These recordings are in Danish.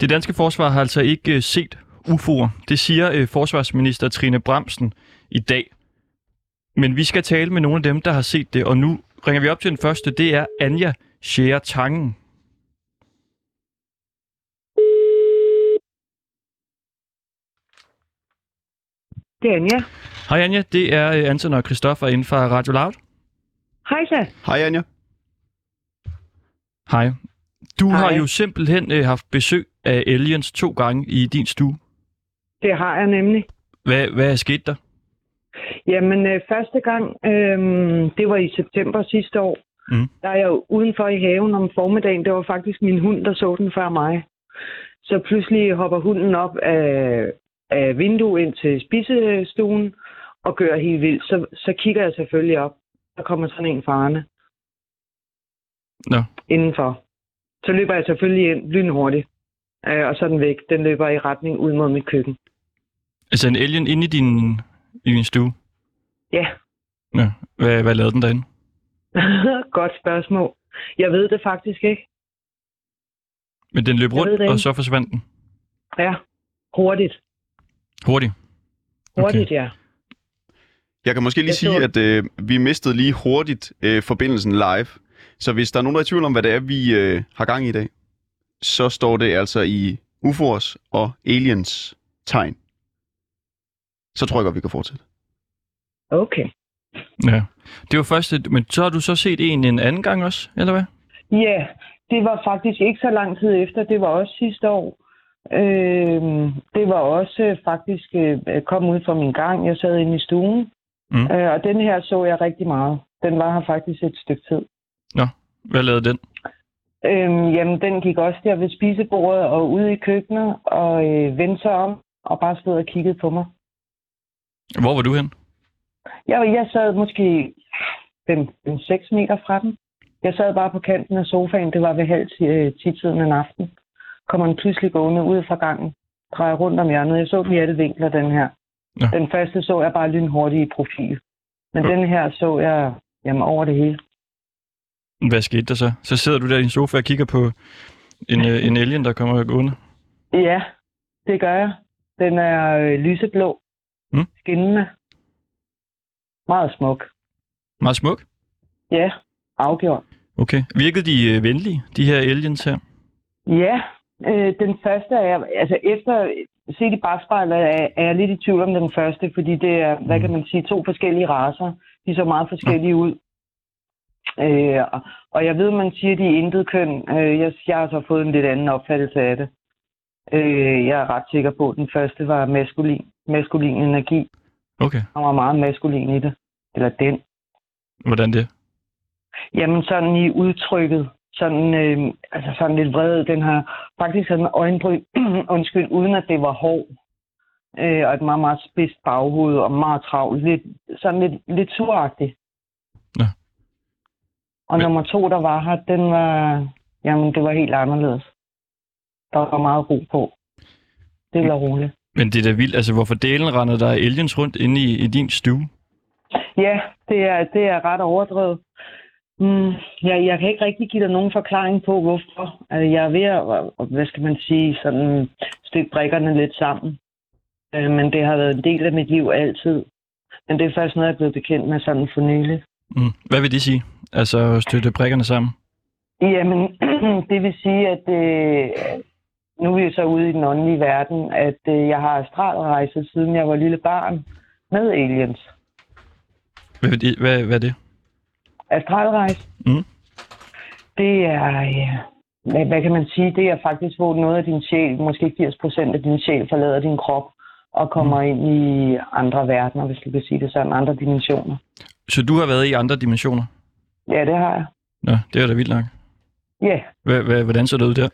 Det danske forsvar har altså ikke øh, set UFO'er. Det siger øh, forsvarsminister Trine Bramsen i dag. Men vi skal tale med nogle af dem, der har set det, og nu ringer vi op til den første. Det er Anja Scheer Tangen. Det er Anja. Hej Anja, det er øh, Anton og Christoffer inden fra Radio Loud. Hej så. Hej Anja. Hej. Du Hej. har jo simpelthen øh, haft besøg af aliens to gange i din stue. Det har jeg nemlig. Hvad, hvad er sket der? Jamen, øh, første gang, øh, det var i september sidste år. Mm. Der er jeg jo udenfor i haven om formiddagen. Det var faktisk min hund, der så den før mig. Så pludselig hopper hunden op af, af vinduet ind til spisestuen og gør helt vildt. Så, så kigger jeg selvfølgelig op. Der kommer sådan en farne Nå, indenfor. Så løber jeg selvfølgelig ind lynhurtigt. Øh, og så er den væk. Den løber i retning ud mod mit køkken. altså en alien inde i din, i din stue? Ja, Nå, hvad, hvad lavede den derinde? Godt spørgsmål. Jeg ved det faktisk ikke. Men den løb rundt, og så forsvandt den. Ja, hurtigt. Hurtigt. Hurtigt, okay. ja. Jeg kan måske lige Jeg sige, at øh, vi mistede lige hurtigt øh, forbindelsen live. Så hvis der er nogen, der er i tvivl om, hvad det er, vi øh, har gang i i dag, så står det altså i UFO's og aliens tegn. Så tror jeg godt, vi kan fortsætte. Okay. Ja. Det var første, men så har du så set en en anden gang også, eller hvad? Ja, det var faktisk ikke så lang tid efter. Det var også sidste år. Øh, det var også øh, faktisk øh, kom ud fra min gang. Jeg sad inde i stuen. Mm. Øh, og den her så jeg rigtig meget. Den var her faktisk et stykke tid. Hvad lavede den? Øh, jamen, den gik også der ved spisebordet og ude i køkkenet og øh, vendte sig om og bare stod og kiggede på mig. Hvor var du hen? Jeg, jeg sad måske 5-6 meter fra den. Jeg sad bare på kanten af sofaen. Det var ved halv ti- ti-tiden en aften. Kommer den pludselig gående ud fra gangen. Drejer rundt om hjørnet. Jeg så den i alle vinkler, den her. Nå. Den første så jeg bare lynhurtigt i profil. Men Ja. den her så jeg jamen, over det hele. Hvad skete der så? Så sidder du der i din sofa og kigger på en, øh, en alien, der kommer gående. Ja, det gør jeg. Den er øh, lyseblå. Mm. Skinnende. Meget smuk. Meget smuk. Ja, afgjort. Okay. Virkede de øh, venlige, de her aliens her? Ja, øh, den første er altså efter set i bagspejlet er, er jeg lidt i tvivl om den første, fordi det er, hvad kan man sige, to forskellige raser. De så meget forskellige ud. Øh, og- og jeg ved, man siger, de er intet køn. Øh, jeg, jeg har så fået en lidt anden opfattelse af det. Øh, jeg er ret sikker på, at den første var maskulin, maskulin energi. Okay. Han var meget maskulin i det. Eller den. Hvordan det? Jamen sådan i udtrykket, sådan, øh, altså sådan lidt vred, den har faktisk sådan øjenbryn, undskyld, uden at det var hår. Øh, og et meget, meget spidst baghoved og meget travlt. Lidt, sådan lidt, lidt suragtig. Og Men- nummer to, der var her, den var, jamen det var helt anderledes. Der var meget ro på. Det var roligt. Men det er da vildt. Altså, hvorfor delen render der aliens rundt inde i, i din stue? Ja, det er, det er ret overdrevet. Mm, jeg, jeg kan ikke rigtig give dig nogen forklaring på, hvorfor. Altså, jeg er ved at, at, hvad skal man sige, sådan stykke brikkerne lidt sammen. Øh, men det har været en del af mit liv altid. Men det er først noget, jeg er blevet bekendt med sådan for nylig. Mm. Hvad vil det sige? Altså, støtte prikkerne sammen? Jamen, det vil sige, at øh, nu er vi jo så ude i den åndelige verden, at øh, jeg har astralrejset, siden jeg var lille barn, med aliens. Hvad, hvad, hvad er det? Astralrejse? Mm. Det er, ja, hvad, hvad kan man sige, det er faktisk, hvor noget af din sjæl, måske 80 procent af din sjæl, forlader din krop og kommer ind i andre verdener, hvis du kan sige det sådan, andre dimensioner. Så du har været i andre dimensioner? Ja, det har jeg. Nå, det er da vildt nok. Ja, hvad, hvordan så det ud der?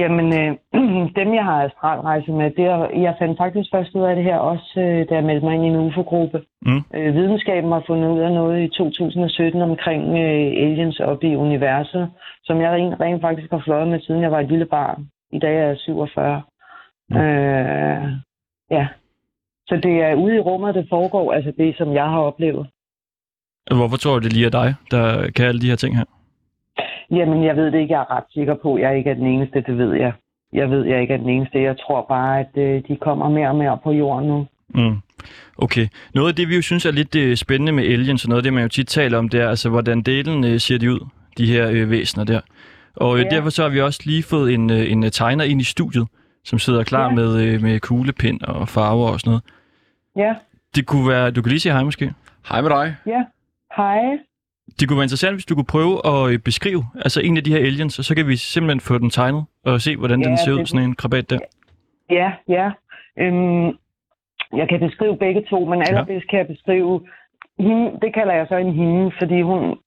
jamen øh, dem, jeg har astralrejse med, det er, jeg fandt faktisk først ud af det her også, øh, da jeg meldte mig ind i en UFO-gruppe. Mm. Øh, videnskaben har fundet ud af noget i 2017 omkring øh, aliens op i universet, som jeg rent, rent faktisk har fløjet med, siden jeg var et lille barn. I dag er jeg 47. Mm. Øh, ja. Så det er ude i rummet, det foregår, altså det, som jeg har oplevet. Hvorfor tror du, det lige er dig, der kan alle de her ting her? Jamen, jeg ved det ikke. Jeg er ret sikker på, jeg ikke er den eneste. Det ved jeg. Jeg ved, jeg ikke er den eneste. Jeg tror bare, at øh, de kommer mere og mere på jorden nu. Mm. Okay. Noget af det, vi jo synes er lidt øh, spændende med aliens, og noget af det, man jo tit taler om, det er, altså, hvordan delen øh, ser de ud, de her øh, væsener der. Og øh, Ja. derfor så har vi også lige fået en, øh, en tegner ind i studiet, som sidder klar Ja. med, øh, med kuglepind og farver og sådan noget. Ja, Det kunne være, du kan lige sige hej måske. Hej med dig. ja. Hej. Det kunne være interessant, hvis du kunne prøve at øh, beskrive altså en af de her aliens, og så kan vi simpelthen få den tegnet og se, hvordan Ja, den ser ud, det- sådan en krabat der. Ja, ja. Øhm, jeg kan beskrive begge to, men allerbedst kan jeg beskrive hende, det kalder jeg så en hende, fordi hun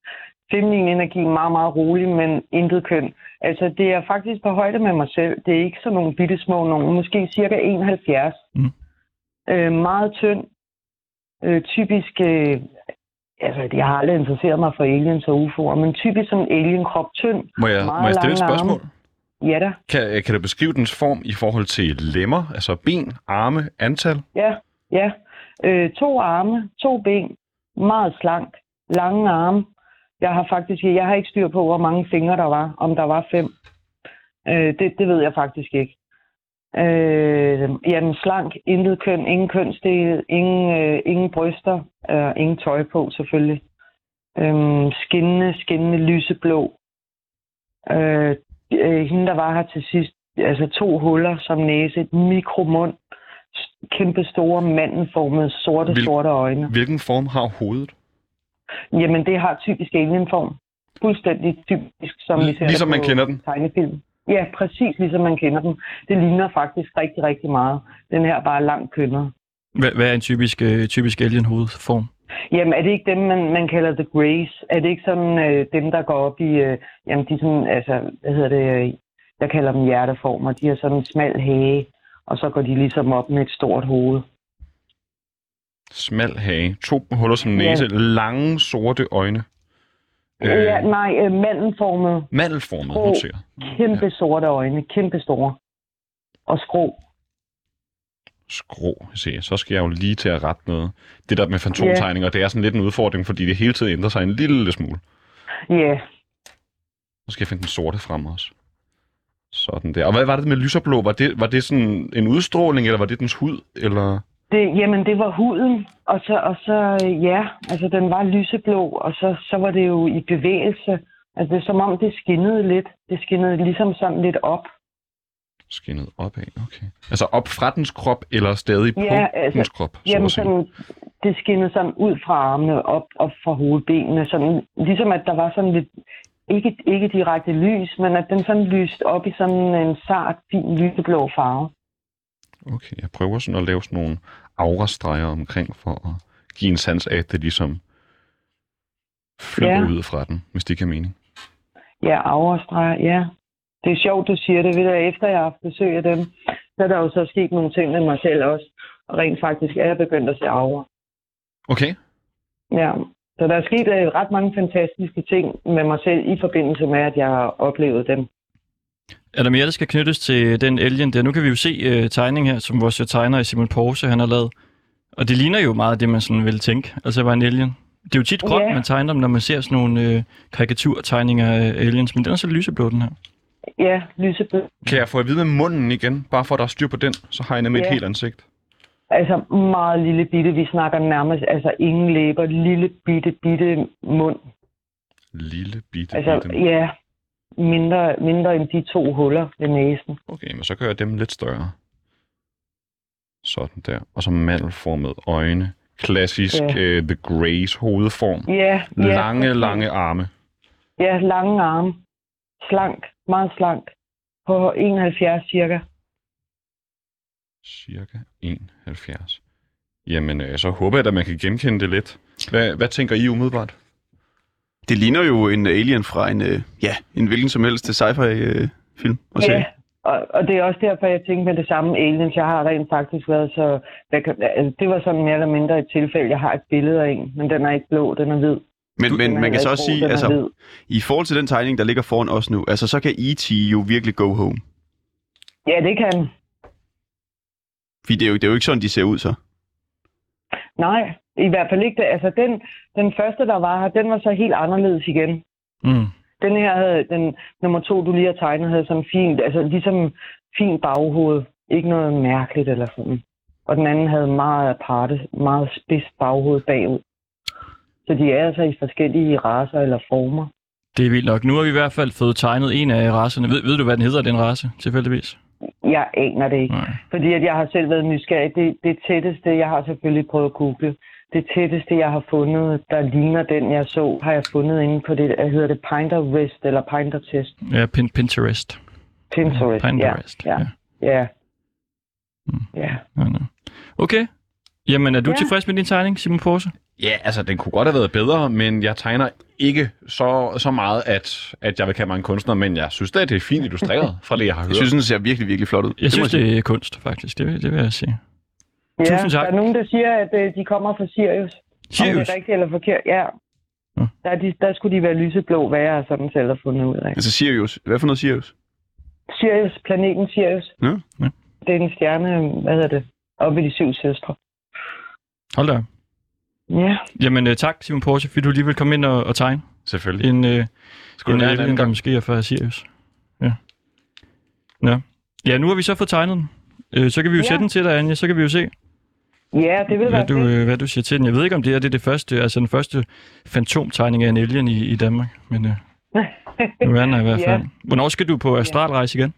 feminin energi er meget, meget rolig, men intet køn. Altså, det er faktisk på højde med mig selv. Det er ikke sådan nogle bitte små nogen, måske cirka 71. Mm. Øh, meget tynd. Øh, typisk, øh, altså, jeg har aldrig interesseret mig for aliens og UFO'er, men typisk sådan en alien-krop tynd. Må jeg, Meget må jeg stille et spørgsmål? Ja da. Kan, kan du beskrive dens form i forhold til lemmer, altså ben, arme, antal? Ja, ja. Øh, to arme, to ben, meget slank, lange arme. Jeg har faktisk jeg har ikke styr på, hvor mange fingre der var, om der var fem. Øh, det, det ved jeg faktisk ikke. Øh, jamen slank, intet køn, ingen kønsdel, ingen, øh, ingen bryster, øh, ingen tøj på selvfølgelig. Øh, skinnende, skinnende lyseblå. Øh, øh, hende, der var her til sidst, altså to huller som næse, et mikromund, kæmpe store mandenformede sorte, Hvil- sorte øjne. Hvilken form har hovedet? Jamen, det har typisk alienform. Fuldstændig typisk, som vi ser Ligesom det man på kender den? Tegnefilm. Ja, præcis ligesom man kender den. Det ligner faktisk rigtig, rigtig meget. Den her er bare langt kønnere. Hvad, hvad er en typisk, øh, typisk alien-hovedform? Jamen, er det ikke dem, man, man kalder The Grays? Er det ikke sådan øh, dem, der går op i... Øh, jamen, de sådan, altså, hvad hedder det... Øh, jeg kalder dem hjerteformer. De har sådan en smal hage, og så går de ligesom op med et stort hoved. Smal hage, to huller som næse, Ja. lange sorte øjne. Øh, ja, nej, øh, mandenformet. Mandelformet, Grå. noterer. Kæmpe ja. sorte øjne. Kæmpe store. Og skrå. Skrå, se, så skal jeg jo lige til at rette noget. Det der med fantomtegninger, det er sådan lidt en udfordring, fordi det hele tiden ændrer sig en lille smule. Ja, Så skal jeg finde den sorte frem også. Sådan der. Og hvad var det med lyserblå? Var det, var det sådan en udstråling, eller var det dens hud? Eller... det, jamen det var huden, og så, og så øh, ja, altså den var lyseblå, og så, så var det jo i bevægelse. Altså det er som om, det skinnede lidt. Det skinnede ligesom sådan lidt op. Skinnet opad, okay. Altså op fra dens krop, eller stadig på Ja, altså, dens krop? Så Jamen sådan, det skinnede sådan ud fra armene, op, op fra hovedbenene. Sådan, ligesom at der var sådan lidt, ikke, ikke direkte lys, men at den sådan lyste op i sådan en sart, fin lyseblå farve. Okay, jeg prøver sådan at lave sådan nogle aurastreger omkring, for at give en sans af, at det ligesom flyver Ja. ud fra den, hvis det giver mening. Ja, aurastreger, ja. Det er sjovt, du siger det. Ved du, efter jeg har haft besøg af dem, så er der jo så sket nogle ting med mig selv også. Og rent faktisk er jeg begyndt at se aura. Okay. Ja. Så der er sket øh, ret mange fantastiske ting med mig selv i forbindelse med, at jeg har oplevet dem. Er der mere, der skal knyttes til den alien der? Nu kan vi jo se øh, tegning her, som vores tegner Simon Porse, han har lavet. Og det ligner jo meget af det, man sådan ville tænke. Altså, var en alien. Det er jo tit grønt, Ja. man tegner dem, når man ser sådan nogle øh, karikaturtegninger af aliens. Men den er så lyseblå, den her. Ja, lyseblå. Kan jeg få at vide med munden igen, bare for at der er styr på den, så har jeg nemlig Ja. et helt ansigt. Altså meget lille bitte. Vi snakker nærmest altså ingen læber. Lille bitte bitte mund. Lille bitte, Altså bitte. ja, mindre, mindre end de to huller ved næsen. Okay, men så gør jeg dem lidt større. Sådan der. Og så mandelformet øjne. Klassisk Ja. ja. uh, The Grays hovedform. Ja, ja. Lange, præcis. lange arme. Ja, lange arme. Slank. Meget slank. På 71 cirka. Cirka 71. Jamen, øh, så håber jeg, at man kan genkende det lidt. Hvad, hvad tænker I umiddelbart? Det ligner jo en alien fra en, øh, ja, en hvilken som helst sci-fi-film og Ja, serie. og, og det er også derfor, jeg tænkte med det samme aliens. Jeg har rent faktisk været så... Hvad kan, altså, det var sådan mere eller mindre et tilfælde. Jeg har et billede af en, men den er ikke blå, den er hvid. Men, men er man kan så også sige, altså, i forhold til den tegning, der ligger foran os nu, altså så kan E.T. jo virkelig go home. Ja, det kan. Fordi det er jo, det er jo ikke sådan, de ser ud så. Nej, i hvert fald ikke. det. Altså, den, den første, der var her, den var så helt anderledes igen. Mm. Den her havde, den nummer to, du lige har tegnet, havde sådan fint, altså ligesom fint baghoved. Ikke noget mærkeligt eller sådan. Og den anden havde meget aparte, meget spids baghoved bagud. Så de er altså i forskellige raser eller former. Det er vildt nok. Nu har vi i hvert fald fået tegnet en af racerne. Ved, ved du, hvad den hedder, den race, tilfældigvis? Jeg aner det ikke. Nej. Fordi at jeg har selv været nysgerrig. Det, det tætteste, jeg har selvfølgelig prøvet at google, det tætteste, jeg har fundet, der ligner den, jeg så, har jeg fundet inde på det, hvad hedder det, Pinterest eller Pinterest. Ja, pin, Pinterest. Pinterest, Pinterest. ja. Ja. Ja. Mm. ja. Ja, ja. Okay. Jamen, er du Ja. tilfreds med din tegning, Simon Porse? Ja, altså, den kunne godt have været bedre, men jeg tegner ikke så, så meget, at, at jeg vil kalde mig en kunstner, men jeg synes da, at det er fint illustreret fra det, jeg har hørt. Jeg synes, den ser virkelig, virkelig flot ud. Jeg synes, må det er kunst, faktisk. Det, vil- det vil jeg sige. Ja. Tusind tak. Der er nogen, der siger, at øh, de kommer fra Sirius. Om Sirius? det er rigtigt eller forkert, ja. Nå. Der, er de, der skulle de være lyseblå, hvad jeg har sådan selv har fundet ud af. Altså Sirius. Hvad for noget Sirius? Sirius, planeten Sirius. Ja. Ja. Det er en stjerne, hvad hedder det, oppe i de syv søstre. Hold da. Ja, Jamen, uh, tak, Simon Porse, fordi du lige vil komme ind og, og tegne Selvfølgelig. en, uh, Skulle en være en der gang? måske er fra Sirius. Ja. Ja. ja, nu har vi så fået tegnet den. Uh, så kan vi jo Ja. sætte den til dig, Anja. Så kan vi jo se, ja det vil hvad være du, fedt. øh, hvad du siger til den. Jeg ved ikke, om det er, det er det første, altså den første fantomtegning af en alien i, i Danmark. Men uh, nu er den i hvert Ja. fald. Hvornår skal du på astralrejse igen?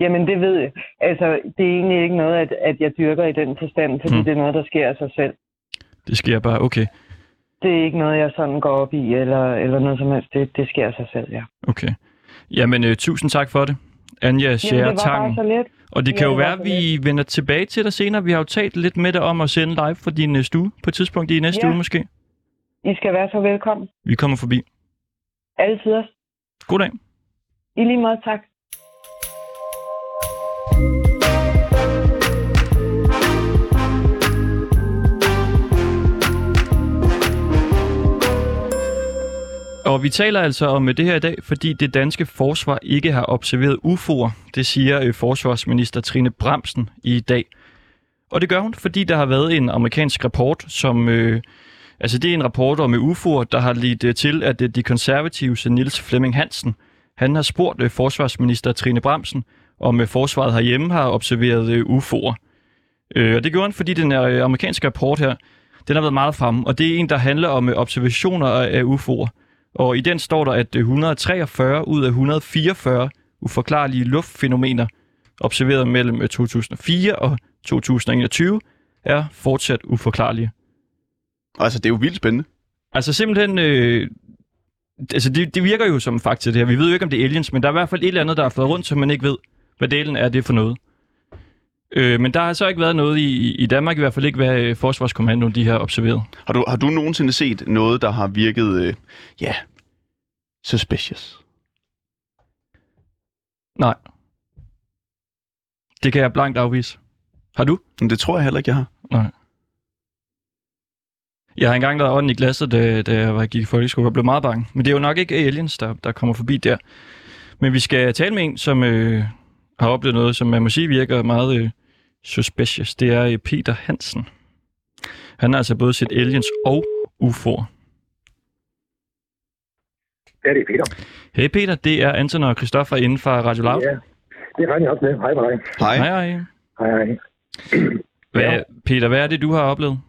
Jamen, det ved jeg. Altså, det er egentlig ikke noget, at, at jeg dyrker i den forstand, fordi hmm. det er noget, der sker af sig selv. Det sker bare, okay. Det er ikke noget, jeg sådan går op i, eller, eller noget som helst. Det, det sker af sig selv, ja. Okay. Jamen, uh, tusind tak for det. Anja så lidt. Og det kan Ja, jo det være, at vi vender tilbage til dig senere. Vi har jo talt lidt med dig om at sende live fra din øh, stue på et tidspunkt i næste Ja. uge måske. I skal være så velkommen. Vi kommer forbi. Altid også. God dag. I lige måde, tak. Og vi taler altså om det her i dag, fordi det danske forsvar ikke har observeret UFO'er. Det siger øh, forsvarsminister Trine Bramsen i dag. Og det gør hun, fordi der har været en amerikansk rapport, som... Øh, altså det er en rapport om øh, UFO'er, der har lidt øh, til, at de konservative Nils Flemming Hansen, han har spurgt forsvarsminister Trine Bramsen, om forsvaret herhjemme har observeret UFO'er. Øh, og det gjorde han, fordi den her amerikanske rapport her, den har været meget fremme, og det er en, der handler om observationer af UFO'er. Og i den står der, at øh, 143 ud af 144 uforklarlige luftfænomener, observeret mellem øh, 2004 og 2021, er fortsat uforklarlige. Altså, det er jo vildt spændende. Altså simpelthen, øh, altså det, det virker jo som fakta det her. Vi ved jo ikke, om det er aliens, men der er i hvert fald et eller andet, der er flået rundt, som man ikke ved, hvad delen er det for noget. Øh, men der har så ikke været noget i, i Danmark, i hvert fald ikke, hvad øh, Forsvarskommandoen de har observeret. Har du, har du nogensinde set noget, der har virket, øh, ja, suspicious? Nej. Det kan jeg blankt afvise. Har du? Men det tror jeg heller ikke, jeg har. Nej. Jeg har engang været ånden i glasset, da, da jeg var, gik i folkeskole og blev meget bange. Men det er jo nok ikke aliens, der, der kommer forbi der. Men vi skal tale med en, som øh, har oplevet noget, som man må sige virker meget øh, suspicious. Det er øh, Peter Hansen. Han har altså både set aliens og UFO'er. Ja, det er Peter. Hey Peter, det er Anton og Christoffer inden fra Radio Loud. Ja, det regner jeg også med. Hej, hej. Hej. Hej, hej. Hej, hej. Hvad, Ja. Peter, hvad er det, du har oplevet?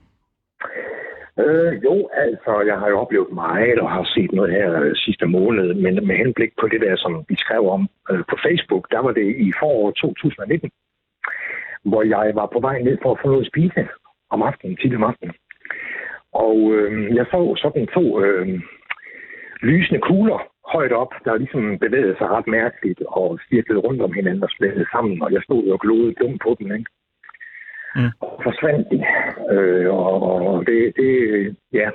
Øh, jo, altså, jeg har jo oplevet meget og har set noget her øh, sidste måned, men med henblik på det der, som vi skrev om øh, på Facebook, der var det i foråret 2019, hvor jeg var på vej ned for at få noget at spise om aftenen, tidlig om aftenen. Og øh, jeg så sådan to øh, lysende kugler højt op, der ligesom bevægede sig ret mærkeligt og cirklede rundt om hinanden og splittede sammen, og jeg stod jo og glodede dumt på dem, ikke? Mm. Og forsvandt de. Øh, og, og det, det, ja,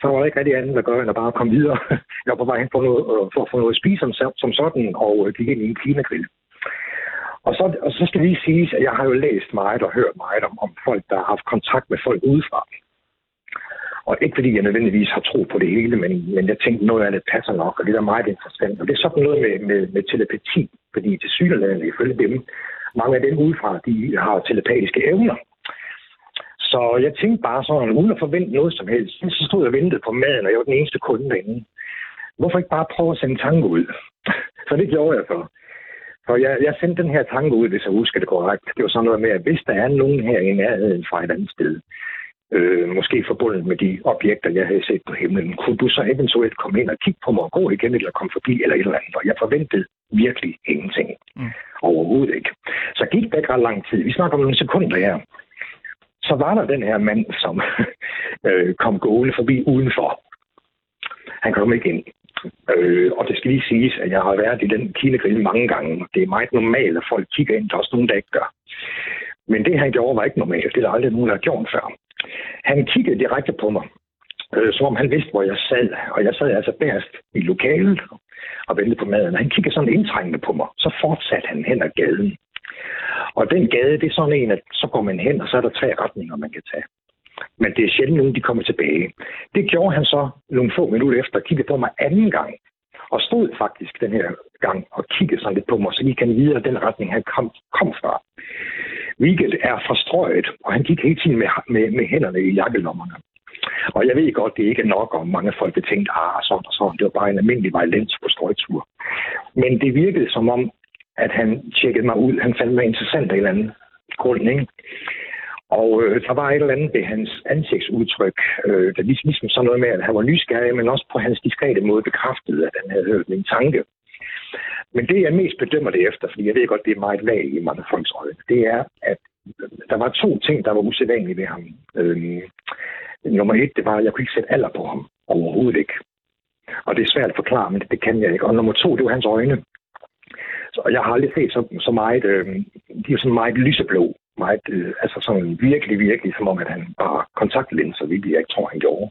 så var der ikke rigtig andet at gøre, end at bare komme videre. Jeg var på vej hen for, noget, øh, for at få noget at spise som, som sådan, og øh, gik ind i en klimagrill. Og så, og så skal lige sige, at jeg har jo læst meget og hørt meget om, om folk, der har haft kontakt med folk udefra. Og ikke fordi jeg nødvendigvis har tro på det hele, men, men jeg tænkte, noget af det passer nok, og det er meget interessant. Og det er sådan noget med, med, med telepati, fordi til sygelandet ifølge dem, mange af dem udefra, de har telepatiske evner. Så jeg tænkte bare sådan, uden at forvente noget som helst, så stod jeg og ventede på maden, og jeg var den eneste kunde derinde. hvorfor ikke bare prøve at sende tanke ud? så det gjorde jeg så. Så jeg, jeg sendte den her tanke ud, hvis jeg husker det korrekt. Det var sådan noget med, at hvis der er nogen her i nærheden fra et andet sted, øh, måske forbundet med de objekter, jeg havde set på himlen, kunne du så eventuelt komme ind og kigge på mig og gå igen, eller komme forbi, eller et eller andet. Og jeg forventede virkelig ingenting. Mm. Overhovedet ikke. Så gik det ikke ret lang tid. Vi snakker om nogle sekunder her. Så var der den her mand, som øh, kom gående forbi udenfor. Han kom ikke ind. Øh, og det skal lige siges, at jeg har været i den kinegrill mange gange. Det er meget normalt, at folk kigger ind. Der er også nogen, der ikke gør. Men det, han gjorde, var ikke normalt. Det er der aldrig nogen, der har gjort før. Han kiggede direkte på mig, øh, som om han vidste, hvor jeg sad. Og jeg sad altså bærest i lokalet og ventede på maden. Han kiggede sådan indtrængende på mig. Så fortsatte han hen ad gaden. Og den gade, det er sådan en, at så går man hen, og så er der tre retninger, man kan tage. Men det er sjældent nogen, de kommer tilbage. Det gjorde han så nogle få minutter efter, kiggede på mig anden gang, og stod faktisk den her gang og kiggede sådan lidt på mig, så vi kan videre den retning, han kom, kom fra. Weekend er forstrøget, og han gik hele tiden med, med, med hænderne i jakkelommerne. Og jeg ved godt, det ikke er nok, om mange folk vil tænke, ah, sådan og sådan, det var bare en almindelig violens på strøgtur. Men det virkede som om, at han tjekkede mig ud. Han fandt mig interessant af en eller anden grund, ikke? Og øh, der var et eller andet ved hans ansigtsudtryk, øh, der ligesom, ligesom sådan noget med, at han var nysgerrig, men også på hans diskrete måde bekræftede, at han havde hørt min tanke. Men det, jeg mest bedømmer det efter, fordi jeg ved godt, det er meget lag i mange folks øjne, det er, at der var to ting, der var usædvanlige ved ham. Øh, nummer et, det var, at jeg kunne ikke sætte alder på ham. Overhovedet ikke. Og det er svært at forklare, men det, det kan jeg ikke. Og nummer to, det var hans øjne. Så jeg har aldrig set så, så meget, øh, de er sådan meget lyseblå, meget, øh, altså sådan virkelig, virkelig, som om, at han bare kontaktlinser, hvilket jeg ikke tror, han gjorde.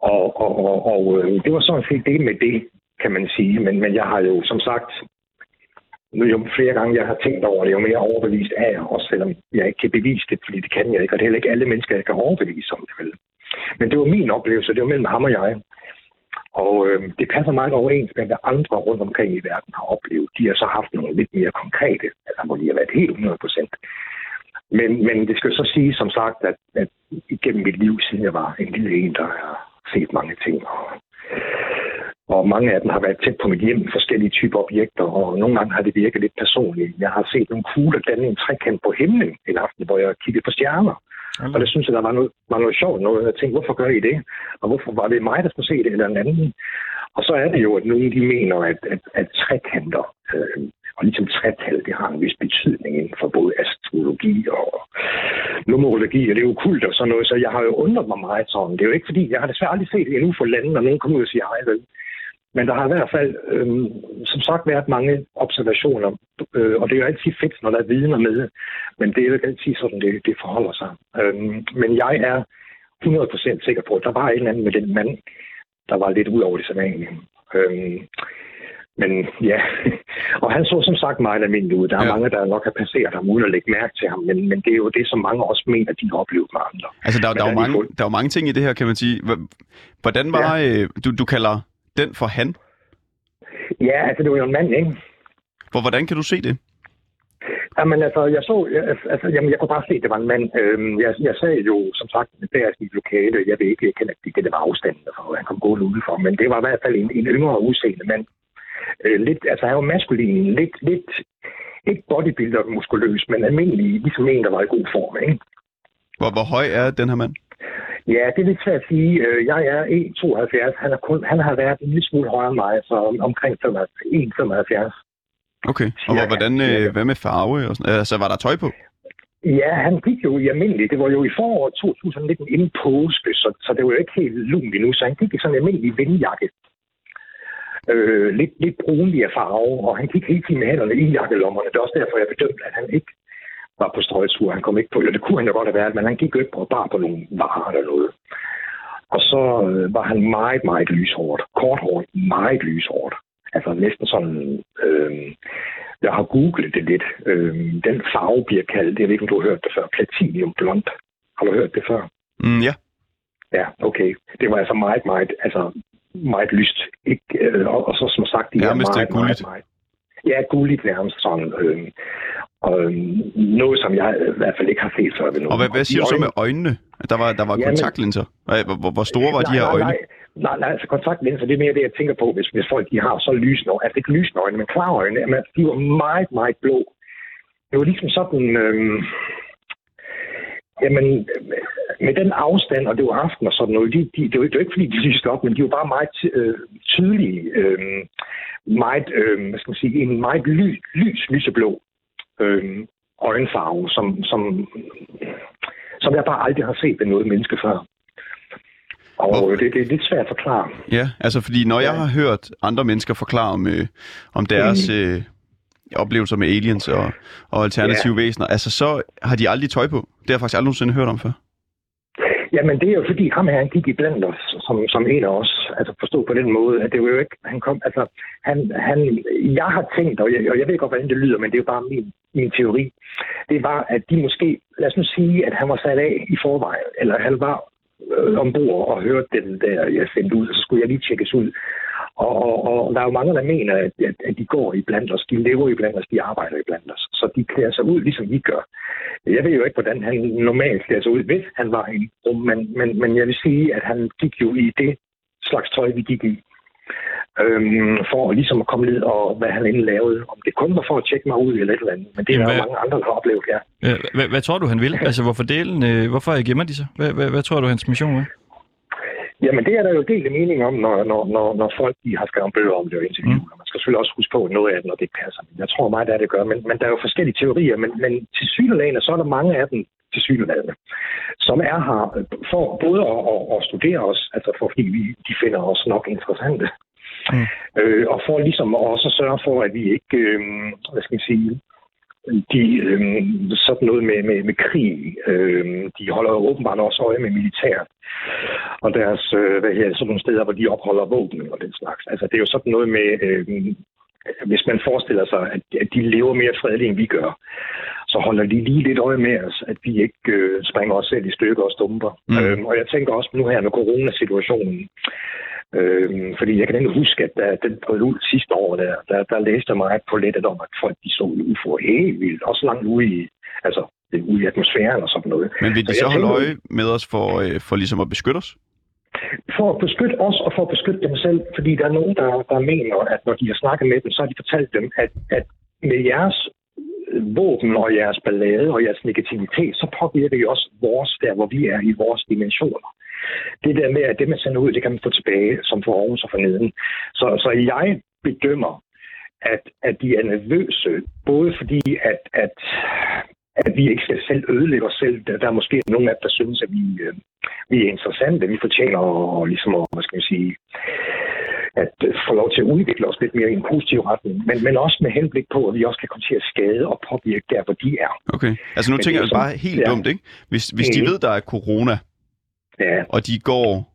Og, og, og, og øh, det var sådan set det med det, kan man sige. Men, men jeg har jo, som sagt, jo flere gange, jeg har tænkt over det, jo mere overbevist er jeg, også selvom jeg ikke kan bevise det, fordi det kan jeg ikke, og det er heller ikke alle mennesker, jeg kan overbevise om det vel. Men det var min oplevelse, det var mellem ham og jeg. Og øh, det passer meget overens med, hvad andre rundt omkring i verden har oplevet. De har så haft nogle lidt mere konkrete, altså hvor de har været helt 100 procent. Men, men det skal så sige, som sagt, at, at igennem mit liv, siden jeg var en lille en, der har set mange ting. Og, og mange af dem har været tæt på mit hjem, forskellige typer objekter, og nogle gange har det virket lidt personligt. Jeg har set nogle kugler danne en trekant på himlen en aften, hvor jeg kiggede på stjerner. Og det synes jeg, der var noget, var noget sjovt noget. Jeg tænkte, hvorfor gør I det? Og hvorfor var det mig, der skulle se det, eller en anden? Og så er det jo, at nogle de mener, at, at, at trekanter, øh, og ligesom tretal, det har en vis betydning inden for både astrologi og numerologi, og det er jo kult og sådan noget. Så jeg har jo undret mig meget sådan. Det er jo ikke fordi, jeg har desværre aldrig set endnu for lande, når nogen kommer ud og siger hej. Men der har i hvert fald, øh, som sagt, været mange observationer, øh, og det er jo altid fedt, når der er vidner med, men det er jo ikke altid sådan, det, det forholder sig. Øh, men jeg er 100% sikker på, at der var et eller andet med den mand, der var lidt ud over det sædvanlige. Øh, men ja, og han så som sagt meget almindelig ud. Der er ja. mange, der nok har passeret ham uden at lægge mærke til ham, men, men det er jo det, som mange også mener, de har oplevet med andre. Altså, der, der, er jo mange, der er jo mange ting i det her, kan man sige. Hvordan var, ja. øh, du, du kalder den for han? Ja, altså det var jo en mand, ikke? For hvordan kan du se det? Jamen altså, jeg så, jeg, altså, jamen, jeg kunne bare se, at det var en mand. Øhm, jeg, jeg sagde jo, som sagt, der i lokale, jeg ved ikke, jeg kender ikke, det var afstanden, for han kom gående udenfor, men det var i hvert fald en, en yngre udseende mand. Øh, lidt, altså han var maskulin, lidt, lidt, ikke bodybuilder muskuløs, men almindelig, ligesom en, der var i god form, ikke? Hvor, hvor høj er den her mand? Ja, det er lidt svært at sige. Øh, jeg er 1,72. Han, er kun, han har været en lille smule højere end mig, så omkring 1,75. Okay, og ja, hvordan, ja. hvad med farve? Og sådan? Altså, var der tøj på? Ja, han gik jo i almindelig. Det var jo i foråret 2019 inden påske, så, så det var jo ikke helt lunt endnu. Så han gik i sådan en almindelig vindjakke. Øh, lidt, lidt brunlig af farve, og han gik hele tiden med hænderne i jakkelommerne. Det er også derfor, jeg bedømte, at han ikke var på strøgstur. Han kom ikke på, eller det kunne han jo godt have været, men han gik jo ikke på bare på nogle varer eller noget. Og så øh, var han meget, meget lyshårdt. Korthårdt, meget lyshårdt. Altså næsten sådan... Øh, jeg har googlet det lidt. Øh, den farve bliver kaldt, jeg ved ikke, om du har hørt det før, platinum blond. Har du hørt det før? Mm, ja. Ja, okay. Det var altså meget, meget, altså meget lyst. Ikke, øh, og, og så som sagt, de ja, er meget, meget, meget, Ja, gulligt nærmest sådan. Øh, og øh, noget, som jeg i hvert fald ikke har set før ved Og hvad, hvad siger du så med øjnene? Der var, der var ja, kontaktlinser. Hvor, hvor store var nej, de her øjne? Nej, Nej, nej, altså kontaktlinser, det er mere det, jeg tænker på, hvis, hvis folk de har så lysende øjne. Altså ikke lysende øjne, men klare øjne. Jamen, altså, de var meget, meget blå. Det var ligesom sådan... Øhm, jamen, med den afstand, og det var aften og sådan noget, de, de, det, var, det var ikke fordi, de lyste op, men de var bare meget øh, tydelige. Øh, meget, øh, hvad skal man sige, en meget ly, lys, lyseblå øh, øjenfarve, som, som, som jeg bare aldrig har set ved noget menneske før. Og Hvor- det, det er lidt svært at forklare. Ja, altså fordi når jeg har hørt andre mennesker forklare om, øh, om deres Mm. øh, oplevelser med aliens og, og alternative væsener, altså så har de aldrig tøj på. Det har jeg faktisk aldrig nogensinde hørt om før. Jamen, det er jo fordi, ham her, han gik i blandt os, som, som en af os. Altså forstå på den måde, at det var jo ikke, han kom, altså, han, han, jeg har tænkt, og jeg, og jeg ved godt, hvordan det lyder, men det er jo bare min, min teori. Det var, at de måske, lad os nu sige, at han var sat af i forvejen, eller han var øh, ombord og hørte den der, jeg sendte ud, og så skulle jeg lige tjekkes ud. Og, og, og der er jo mange, der mener, at, at, at de går i blandt os, de lever i blandt os, de arbejder i blandt os. Så de klæder sig ud, ligesom vi gør. Jeg ved jo ikke, hvordan han normalt klæder sig ud, hvis han var i rum, men, men, men jeg vil sige, at han gik jo i det slags tøj, vi gik i. Øhm, for ligesom at komme ned og hvad han endelig lavede. Om det kun var for at tjekke mig ud eller et eller andet. Men det er der hvad- mange andre, der har oplevet, ja. Øh, Hvad, hvad tror du, han vil? Altså, hvorfor delen? Øh, hvorfor gemmer de sig? Hvad, hvad, hvad tror du, hans mission er? Jamen, det er der jo delt mening om, når, når, når, når folk de har skrevet bøger om det og interviewer. Mm. Man skal selvfølgelig også huske på noget af det, når det passer. Jeg tror meget, det er det gør. Men, men der er jo forskellige teorier. Men, men til synelagene, så er der mange af dem til synelagene, som er her for både at, at, at studere os, altså for, fordi vi, de finder os nok interessante. Mm. Øh, og for ligesom også at sørge for, at vi ikke, øh, hvad skal man sige, de, øh, sådan noget med, med, med krig, øh, de holder jo åbenbart også øje med militæret og deres, øh, hvad her, sådan nogle steder, hvor de opholder våben og den slags. Altså, det er jo sådan noget med, øh, hvis man forestiller sig, at, at de lever mere fredeligt, end vi gør, så holder de lige lidt øje med os, at vi ikke øh, springer os selv i stykker og stumper. Mm. Øhm, og jeg tænker også nu her med coronasituationen, Øhm, fordi jeg kan nemlig huske, at da den brød ud sidste år, der, der, der læste jeg meget på nettet om, at folk de så UFO'er helt vildt, også langt ude i, altså, ude i atmosfæren og sådan noget. Men vil de Så så holde øje med os for, øh, for ligesom at beskytte os? For at beskytte os og for at beskytte dem selv, fordi der er nogen, der, der mener, at når de har snakket med dem, så har de fortalt dem, at, at med jeres våben og jeres ballade og jeres negativitet, så påvirker I også vores, der hvor vi er i vores dimensioner. Det der med, at det man sender ud, det kan man få tilbage, som for oven og for neden. Så, så jeg bedømmer, at, at de er nervøse, både fordi, at, at, at vi ikke skal selv ødelægge os selv. Der, der er måske nogen af der synes, at vi, øh, vi er interessante, vi fortjener at, ligesom at, hvad skal man sige, at få lov til at udvikle os lidt mere i en positiv retning, men, men også med henblik på, at vi også kan komme til at skade og påvirke der, hvor de er. Okay. Altså nu Men tænker jeg bare helt ja. dumt, ikke? Hvis, hvis de Mhm. ved, der er corona, Ja. og de går...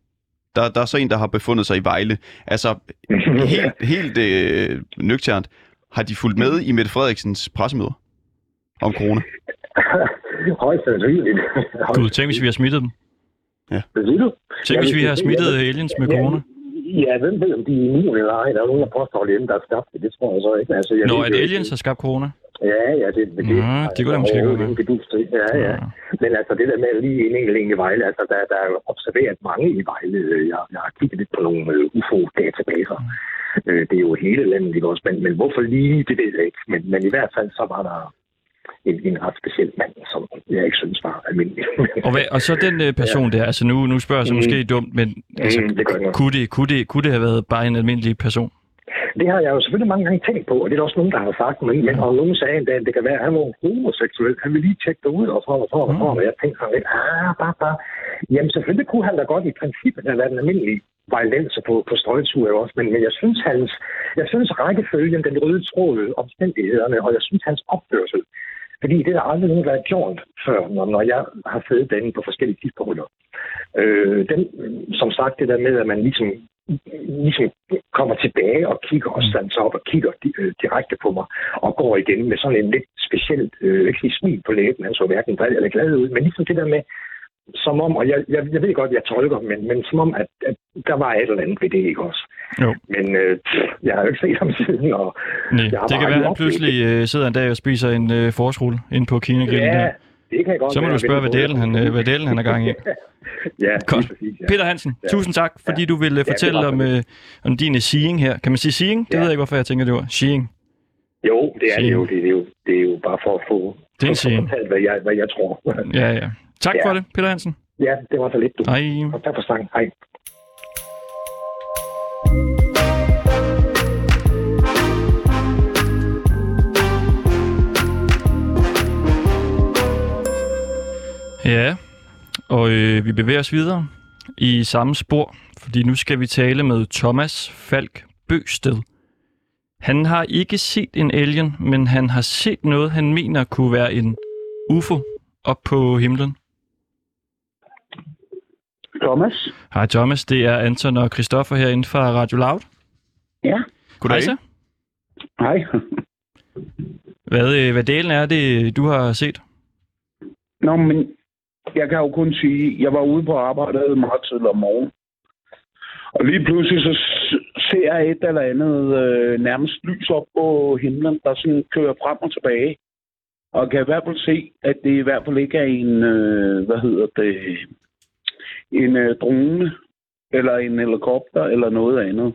Der, der er så en, der har befundet sig i Vejle. Altså, helt, helt øh, nøgternt, har de fulgt med i Mette Frederiksens pressemøder om corona? Højst sandsynligt. Gud, tænk, hvis vi har smittet dem. Hvad siger du? Tænk, hvis vi har Ja, smittet ja, aliens med ja, corona. Ja, hvem ved, om de er immune eller ej? Der er nogen, der påstår, at det er dem, der har skabt det. Det tror jeg så ikke. Altså, jeg Nå, ved at jo ikke. aliens har skabt corona? Ja, ja, det, det, Nå, det kunne da måske godt være. Det er ja, ja. Men altså, det der med lige en enkelt en i Vejle, altså, der, der er jo observeret mange i Vejle. Jeg, jeg har kigget lidt på nogle øh, UFO-databaser. Øh, det er jo hele landet, ikke også? Men, men hvorfor lige, det ved jeg ikke. Men, men i hvert fald, så var der en, en ret speciel mand, som jeg ikke synes var almindelig. Og, hvad, og så den øh, person der, altså nu, nu spørger jeg så Mm. måske dumt, men altså, Mm, det kunne, det, kunne, det, kunne det have været bare en almindelig person? Det har jeg jo selvfølgelig mange gange tænkt på, og det er der også nogen, der har sagt, men, men og nogen sagde endda, at det kan være, at han var homoseksuel. Han vil lige tjekke det ud, og så og så og så, og jeg tænkte sådan lidt, ah, bare, bare. Jamen selvfølgelig kunne han da godt i princippet have været en almindelig vejlenser på, på strøgtur også, men, men jeg synes hans, jeg synes rækkefølgen, den røde tråd, omstændighederne, og jeg synes hans opførsel, fordi det er der aldrig nogen, der har gjort før, når, når jeg har siddet derinde på forskellige tidspunkter. Øh, den, som sagt, det der med, at man ligesom, ligesom kommer tilbage og kigger og standser op og kigger di- øh, direkte på mig og går igen med sådan en lidt specielt, øh, ikke sige smil på læben, han så hverken vred eller glad ud, men ligesom det der med, som om, og jeg, jeg, jeg ved godt, jeg tolker, men, men som om, at, at der var et eller andet ved det, ikke også? Jo. Men øh, jeg har jo ikke set ham siden, og Nej, Jeg det kan være, at han pludselig øh, sidder en dag og spiser en øh, forårsrulle inde på Kina Ja, der. Det kan jeg godt Så må være. du spørge, hvad delen han, øh, hvad delen han er gang i. ja, Godt. præcis, ja. Peter Hansen, tusind tak, fordi du ville det fortælle om, øh, om din øh, seeing her. Kan man sige seeing? Det Ja. ved jeg ikke, hvorfor jeg tænker, det var seeing. Jo, det er det jo. Det er jo, det er jo bare for at få Det er for at fortalt, hvad jeg, hvad jeg tror. Ja, ja. Tak Ja. for det, Peter Hansen. ja, det var så lidt, du. Hej. Og tak for snakken. Hej. Og øh, vi bevæger os videre i samme spor, fordi nu skal vi tale med Thomas Falk Bøsted. Han har ikke set en alien, men han har set noget, han mener kunne være en UFO op på himlen. Thomas? Hej Thomas, det er Anton og Christoffer herinde fra Radio Loud. Ja. Goddag. Hej så. Hej. Hvad, øh, hvad delen er det, du har set? Nå, men jeg kan jo kun sige, jeg var ude på arbejde meget tidligt om morgenen. Og lige pludselig så ser jeg et eller andet øh, nærmest lys op på himlen, der sådan kører frem og tilbage. Og jeg kan i hvert fald se, at det i hvert fald ikke er en, øh, hvad hedder det, en øh, drone, eller en helikopter, eller noget andet.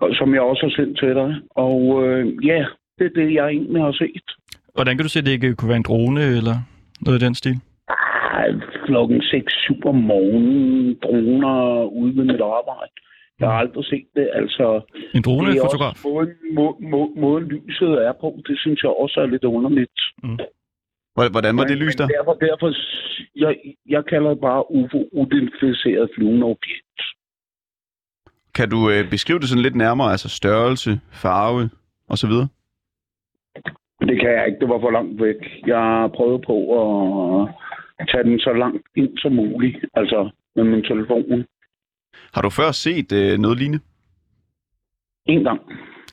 Og, som jeg også har sendt til dig. Og øh, ja, det er det, jeg egentlig har set. Hvordan kan du se, at det ikke kunne være en drone eller noget i den stil? Klokken 6-7 om morgenen, droner ude ved mit arbejde. Jeg har aldrig set det, altså... En dronefotograf? måden, må, må, måden lyset er på, det synes jeg også er lidt underligt. Hvor- Hvordan var det lys der? Derfor, derfor jeg, jeg kalder det bare UFO, uidentificeret flyvende objekt. Kan du øh, beskrive det sådan lidt nærmere, altså størrelse, farve osv.? Det kan jeg ikke, det var for langt væk. Jeg prøvede på at tage den så langt ind som muligt, altså med min telefon. Har du før set øh, noget lignende? En gang.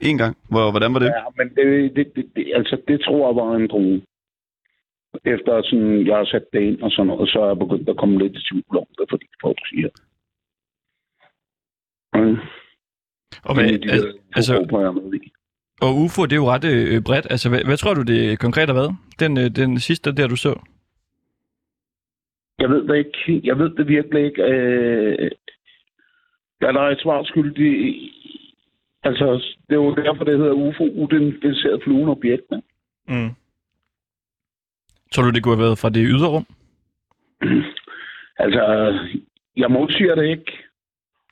En gang. Hvor, hvordan var det? Ja, men det, det, det, det, altså, det tror jeg var en drone. Efter sådan, jeg har sat det ind og sådan noget, så er jeg begyndt at komme lidt i tvivl om det, fordi folk siger. Mm. Og, er de altså, der altså, jeg og UFO, det er jo ret øh, bredt. Altså, hvad, hvad tror du, det konkret har været? Den, øh, den sidste der, du så? Jeg ved det ikke. Jeg ved det virkelig ikke. Øh, jeg er et svar skyldig. Altså, det er jo derfor, det hedder UFO, uidentificeret flyvende objekt. Mm. Tror du, det kunne have været fra det ydre rum? Altså, jeg modsiger det ikke.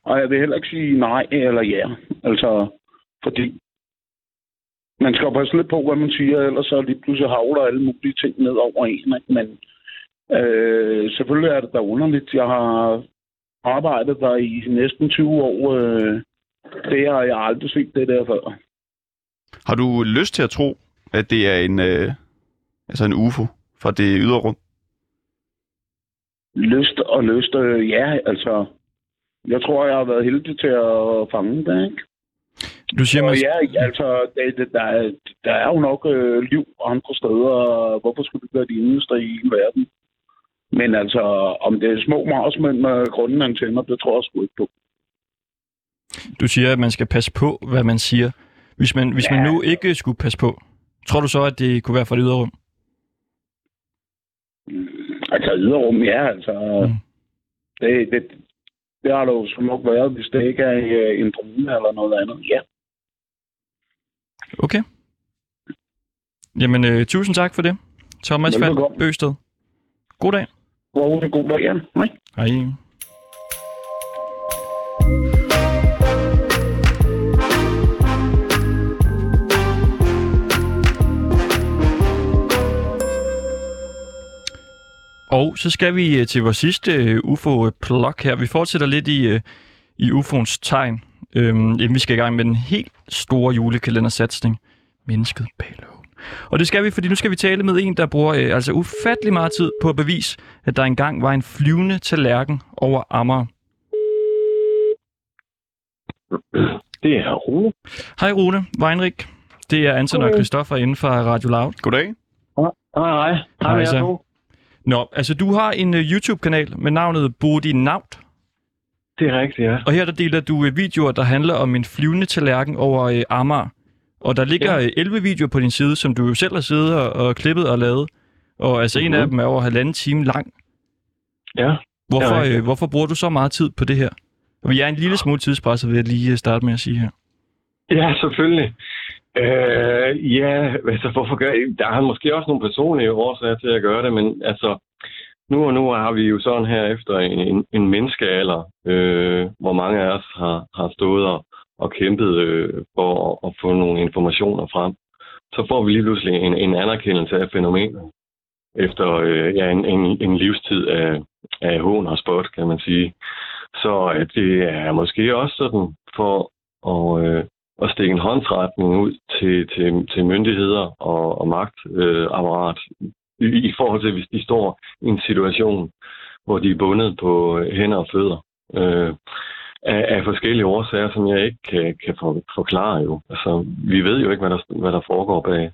Og jeg vil heller ikke sige nej eller ja. Altså, fordi man skal jo passe lidt på, hvad man siger, ellers så lige pludselig havler alle mulige ting ned over en. Ikke? Men øh, selvfølgelig er det da underligt. Jeg har arbejdet der i næsten 20 år. Øh, det har jeg aldrig set det der før. Har du lyst til at tro, at det er en, øh, altså en UFO fra det ydre rum? Lyst og lyst, øh, ja, altså... Jeg tror, jeg har været heldig til at fange det, ikke? Du siger, man... Og ja, altså, det, det, der, er, der er jo nok øh, liv andre steder. Hvorfor skulle det være de eneste i hele verden? Men altså, om det er små marsmænd med grunde antenner, det tror jeg sgu ikke på. Du siger, at man skal passe på, hvad man siger. Hvis man, hvis man Ja. nu ikke skulle passe på, tror du så, at det kunne være fra det ydre rum? Altså, yderrum, ja, altså... Mm. Mm. Det, det, det har det jo sgu nok været, hvis det ikke er øh, en drone eller noget andet. Ja. Okay. Jamen, øh, tusind tak for det. Thomas Velbekomme. Bøsted. God dag. Hvor er god dag. Hej. Hej. Og så skal vi øh, til vores sidste øh, UFO-plok her. Vi fortsætter lidt i, øh, i UFO'ens tegn, øhm, inden vi skal i gang med den helt store julekalendersatsning. Mennesket bag. Og det skal vi, fordi nu skal vi tale med en, der bruger øh, altså ufattelig meget tid på at bevise, at der engang var en flyvende tallerken over Amager. Det er Rune. Hej Rune, Weinrik. Det er Anton og. Christoffer inden for Radio Loud. Goddag. Hej, hej. Hej, Hej. Nå, altså du har en uh, YouTube-kanal med navnet Bodi Naut, Det er rigtigt, ja. og her der deler du uh, videoer, der handler om en flyvende tallerken over uh, Amager. Og der ligger Ja. ja. 11 videoer på din side, som du jo selv har siddet og, og klippet og lavet. Og altså en Mhm. af dem er over halvanden time lang. Ja. Hvorfor, Ja, øh, hvorfor bruger du så meget tid på det her? Og vi er en lille smule tidspresset, vil jeg lige øh, starte med at sige her. Ja, selvfølgelig. Øh, ja, altså hvorfor gør jeg? Der er måske også nogle personlige årsager til at gøre det, men altså, nu og nu har vi jo sådan her efter en, en, en menneskealder, øh, hvor mange af os har, har stået og, og kæmpet øh, for at, få nogle informationer frem. Så får vi lige pludselig en, en anerkendelse af fænomenet efter øh, ja, en, en, en livstid af, af hån og spot, kan man sige. Så øh, det er måske også sådan for at, øh, at stikke en håndsretning ud til, til, til myndigheder og, og magtapparat øh, i, i forhold til, hvis de står i en situation, hvor de er bundet på hænder og fødder. Øh, af, af forskellige årsager, som jeg ikke kan, kan for, forklare jo. Altså, vi ved jo ikke, hvad der, hvad der foregår bag,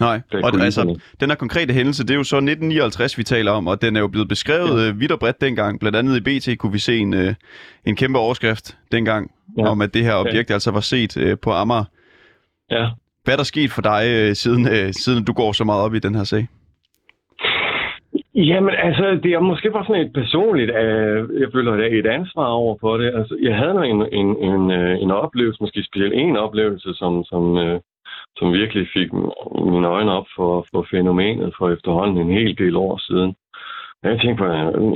Nej, bag og altså, den her konkrete hændelse, det er jo så 1959, vi taler om, og den er jo blevet beskrevet ja. vidt og bredt dengang. Blandt andet i BT kunne vi se en, øh, en kæmpe overskrift dengang, ja. Om at det her objekt ja. altså var set øh, på Amager. Ja. Hvad er der sket for dig, øh, siden, øh, siden du går så meget op i den her sag? Jamen, altså, det er måske bare sådan et personligt, øh, jeg føler det er et ansvar over på det. Altså, jeg havde en, en, en, øh, en oplevelse, måske specielt en oplevelse, som, som, øh, som virkelig fik mine øjne op for, for fænomenet for efterhånden en hel del år siden. Jeg tænkte på,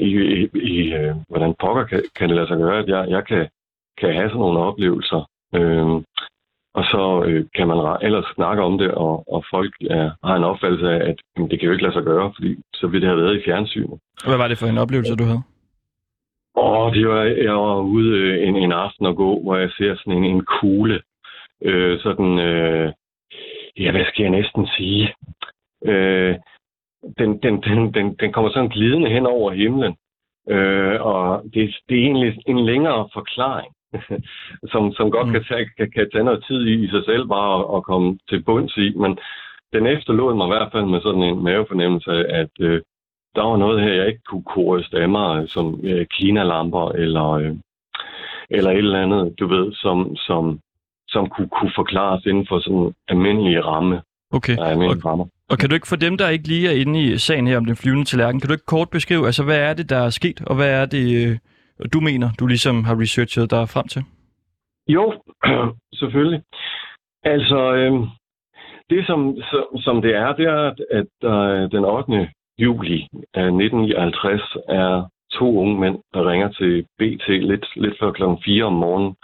i, i, i, øh, hvordan pokker kan, kan det lade sig gøre, at jeg, jeg kan, kan have sådan nogle oplevelser. Øh, og så øh, kan man ellers snakke om det, og, og folk ja, har en opfattelse af, at jamen, det kan jo ikke lade sig gøre, fordi så ville det have været i fjernsynet. Hvad var det for en oplevelse, du havde? Og det var, jeg var ude øh, en, en aften og gå, hvor jeg ser sådan en, en kugle. Øh, sådan, øh, ja, hvad skal jeg næsten sige? Øh, den, den, den, den, den kommer sådan glidende hen over himlen. Øh, og det, det er egentlig en længere forklaring, som, som godt Mm. kan tage, kan, kan tage noget tid i, i sig selv bare at, at komme til bunds i. Men den efterlod mig i hvert fald med sådan en mavefornemmelse at øh, der var noget her, jeg ikke kunne koreste af mig, som øh, Kina-lamper eller, øh, eller et eller andet, du ved, som, som, som kunne, kunne forklares inden for sådan almindelige ramme. Okay. af almindelige rammer. Og kan du ikke for dem, der ikke lige er inde i sagen her om den flyvende tallerken, kan du ikke kort beskrive, altså hvad er det, der er sket, og hvad er det, øh, du mener, du ligesom har researchet dig frem til? Jo, selvfølgelig. Altså, øh, det som, som, som det er, det er, at, at øh, den 8. juli øh, af 1959 er to unge mænd, der ringer til BT lidt, lidt før klokken 4 om morgenen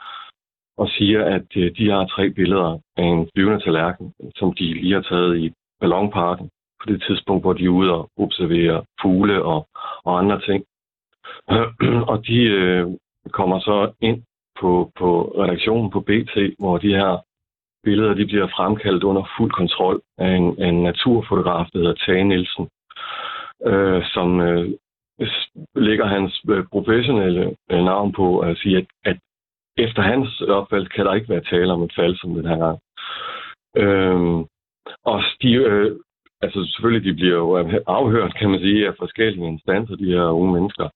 og siger, at øh, de har tre billeder af en flyvende tallerken, som de lige har taget i Ballonparken på det tidspunkt, hvor de er ude og observere fugle og, og andre ting. og de øh, kommer så ind på, på redaktionen på BT, hvor de her billeder de bliver fremkaldt under fuld kontrol af en, en naturfotograf, der hedder Tage Nielsen, øh, som øh, lægger hans øh, professionelle øh, navn på at sige, at, at efter hans opfald kan der ikke være tale om et fald som den her gang. Øh, og de, øh, altså selvfølgelig, de bliver jo afhørt, kan man sige, af forskellige instanser, de her unge mennesker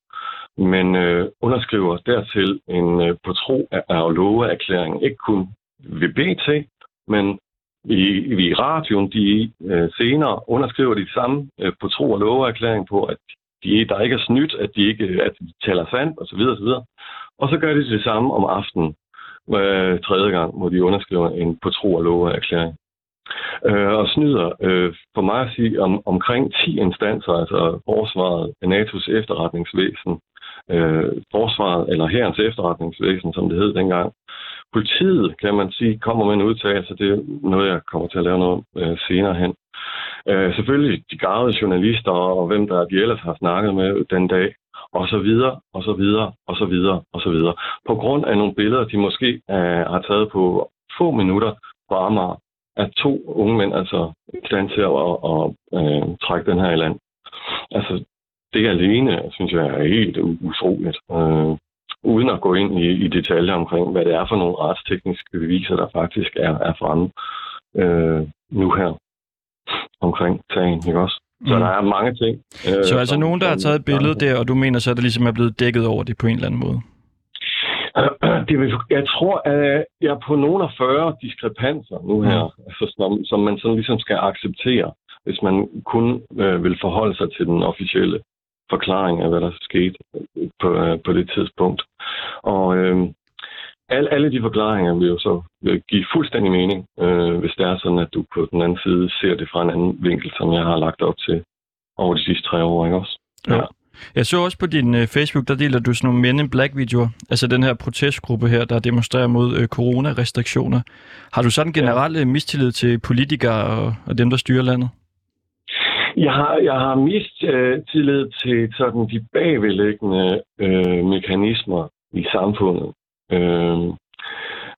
men øh, underskriver dertil en øh, på tro af, af love erklæring, ikke kun ved BT, men i, i radioen, de øh, senere underskriver de samme øh, på tro og love erklæring på, at de, der ikke er snydt, at de ikke at de taler sandt osv. osv. Og så gør de det samme om aftenen, øh, tredje gang, hvor de underskriver en på tro og love erklæring. Øh, og snyder øh, for mig at sige om, omkring 10 instanser, altså Forsvaret, NATO's efterretningsvæsen, øh, Forsvaret eller Herrens efterretningsvæsen, som det hed dengang. Politiet, kan man sige, kommer med en udtalelse. Det er noget, jeg kommer til at lave noget øh, senere hen. Øh, selvfølgelig de gavede journalister og hvem der de ellers har snakket med den dag, og så videre, og så videre, og så videre, og så videre. På grund af nogle billeder, de måske øh, har taget på få minutter på Amager, er to unge mænd altså i stand til at, at, at øh, trække den her i land. Altså, det alene, synes jeg, er helt utroligt. Øh, uden at gå ind i, i detaljer omkring, hvad det er for nogle retstekniske beviser, der faktisk er, er fremme øh, nu her omkring sagen, ikke også? Så Mm. der er mange ting. Øh, Så altså som- nogen, der har taget et billede der, og du mener så, at det ligesom er blevet dækket over det på en eller anden måde? Det vil, jeg tror, at jeg er på nogle af 40 diskrepanser nu her, Mm. altså, som, som man sådan ligesom skal acceptere. hvis man kun øh, vil forholde sig til den officielle forklaring af, hvad der skete øh, på, øh, på det tidspunkt. Og øh, alle, alle de forklaringer vil jo så vil give fuldstændig mening, øh, hvis det er sådan, at du på den anden side ser det fra en anden vinkel, som jeg har lagt op til over de sidste tre år, ikke også? Ja. Jeg så også på din uh, Facebook, der deler du sådan nogle Men in Black-videoer. Altså den her protestgruppe her, der demonstrerer mod uh, coronarestriktioner. Har du sådan generelt ja. mistillid til politikere og, og dem, der styrer landet? Jeg har, jeg har mist øh, til sådan de bagvedliggende øh, mekanismer i samfundet. Øh,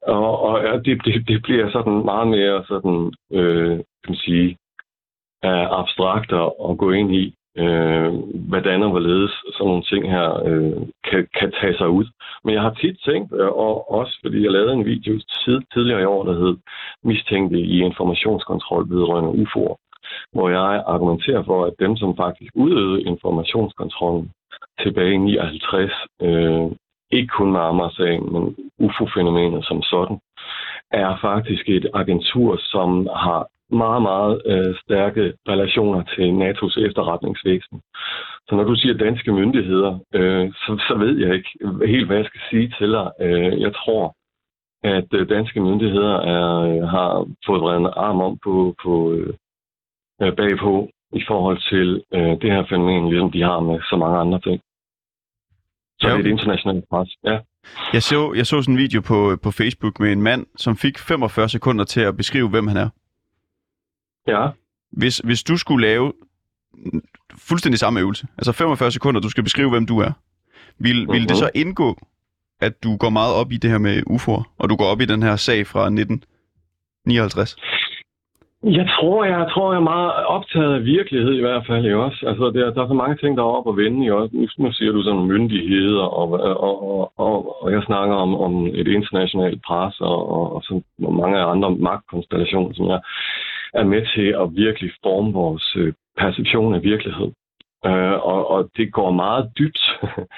og og det, det, det bliver sådan meget mere sådan, øh, kan man sige, abstrakt at gå ind i øh, hvordan og hvorledes sådan nogle ting her øh, kan, kan tage sig ud. Men jeg har tit tænkt, øh, og også fordi jeg lavede en video tid, tidligere i år, der hed Mistænkte i informationskontrol vedrørende UFO'er, hvor jeg argumenterer for, at dem, som faktisk udøvede informationskontrollen tilbage i 59, øh, ikke kun med Amager-sagen, men UFO-fænomenet som sådan, er faktisk et agentur, som har meget, meget øh, stærke relationer til NATO's efterretningsvæsen. Så når du siger danske myndigheder, øh, så, så ved jeg ikke helt, hvad jeg skal sige til dig. Øh, jeg tror, at øh, danske myndigheder er, øh, har fået vredet en arm om på, på øh, øh, bagpå i forhold til øh, det her fænomen, ligesom de har med så mange andre ting. Så ja. det er et internationalt pres, ja. Jeg så, jeg så sådan en video på, på Facebook med en mand, som fik 45 sekunder til at beskrive, hvem han er. Ja. Hvis, hvis du skulle lave fuldstændig samme øvelse, altså 45 sekunder, du skal beskrive, hvem du er, vil, vil det så indgå, at du går meget op i det her med UFO'er, og du går op i den her sag fra 1959? Jeg tror, jeg, jeg tror, jeg er meget optaget af virkelighed i hvert fald, ikke også? Altså, der, der er så mange ting, der er op og vende, ikke også? Nu, nu siger du sådan myndigheder, og, og, og, og, og jeg snakker om, om et internationalt pres, og, og, og så mange andre magtkonstellationer, som jeg er med til at virkelig forme vores øh, perception af virkelighed. Øh, og, og det går meget dybt,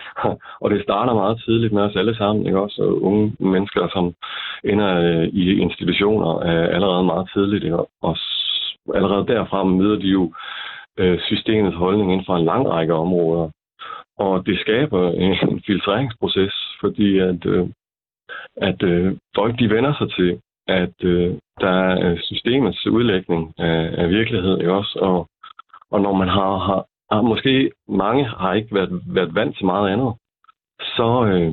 og det starter meget tidligt med os alle sammen, ikke også? Unge mennesker, som ender øh, i institutioner øh, allerede meget tidligt, ikke? og allerede derfra møder de jo øh, systemets holdning inden for en lang række områder. Og det skaber en filtreringsproces, fordi at, øh, at øh, folk de vender sig til, at øh, der er systemets udlægning af, af virkelighed, ikke også? Og, og når man har, har, har, måske mange har ikke været, været vant til meget andet, så, øh,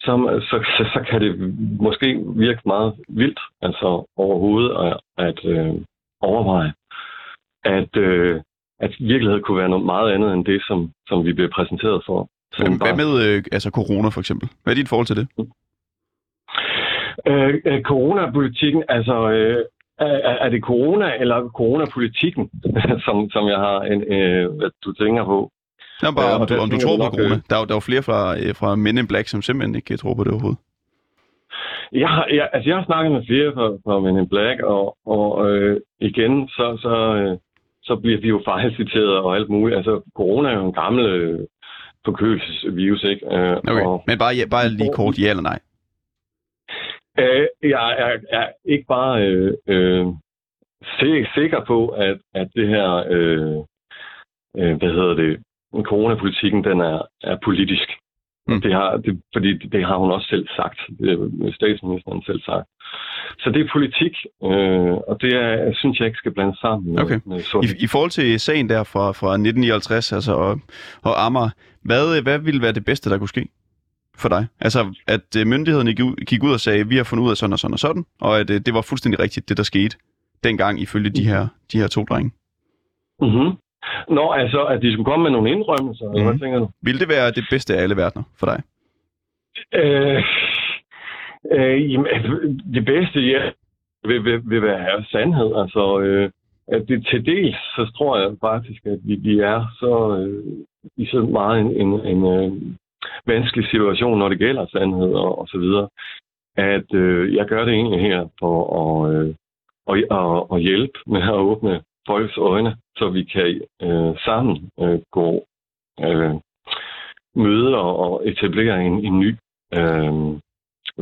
så, så, så, så kan det måske virke meget vildt, altså overhovedet at, at øh, overveje, at, øh, at virkelighed kunne være noget meget andet end det, som, som vi bliver præsenteret for. Hvad, hvad med øh, altså corona for eksempel? Hvad er dit forhold til det? Øh, øh, coronapolitikken, altså øh, er, er det corona eller coronapolitikken, som, som jeg har en, øh, hvad du tænker på? Ja, bare om, du, om du tror på corona. Der er, der er jo flere fra, øh, fra Men in Black, som simpelthen ikke tror på det overhovedet. Jeg har, jeg, altså jeg har snakket med flere fra, fra Men in Black, og, og øh, igen, så, så, øh, så bliver vi jo fejlciteret og alt muligt. Altså, corona er jo en gammel øh, forkølelsesvirus, ikke? Øh, okay, og, men bare, ja, bare lige kort, ja eller nej? Øh, jeg er, er ikke bare øh, øh, sikker på, at, at det her, øh, øh, hvad hedder det, coronapolitikken, den er, er politisk. Mm. Det har, det, fordi det har hun også selv sagt. Det statsministeren selv sagt. Så det er politik, øh, og det er, synes jeg ikke skal blande sammen med, okay. med I, I forhold til sagen der fra, fra 1959 altså, og, og Amager, hvad, hvad ville være det bedste, der kunne ske? For dig? Altså, at øh, myndighederne gik ud og sagde, vi har fundet ud af sådan og sådan og sådan, og at øh, det var fuldstændig rigtigt, det der skete dengang ifølge de her, de her to drenge. Mm-hmm. Nå, altså, at de skulle komme med nogle indrømmelser, mm-hmm. hvad mhm. tænker du? Vil det være det bedste af alle verdener for dig? Øh, øh, jamen, det bedste, ja, vil, vil, vil være sandhed. Altså, øh, at det til dels, så tror jeg faktisk, at vi, vi er så, øh, i så meget en, en, en, en vanskelig situation, når det gælder sandhed og, og så videre, at øh, jeg gør det egentlig her for at, øh, at, at, at hjælpe med at åbne folks øjne, så vi kan øh, sammen øh, gå øh, møde og etablere en, en ny øh,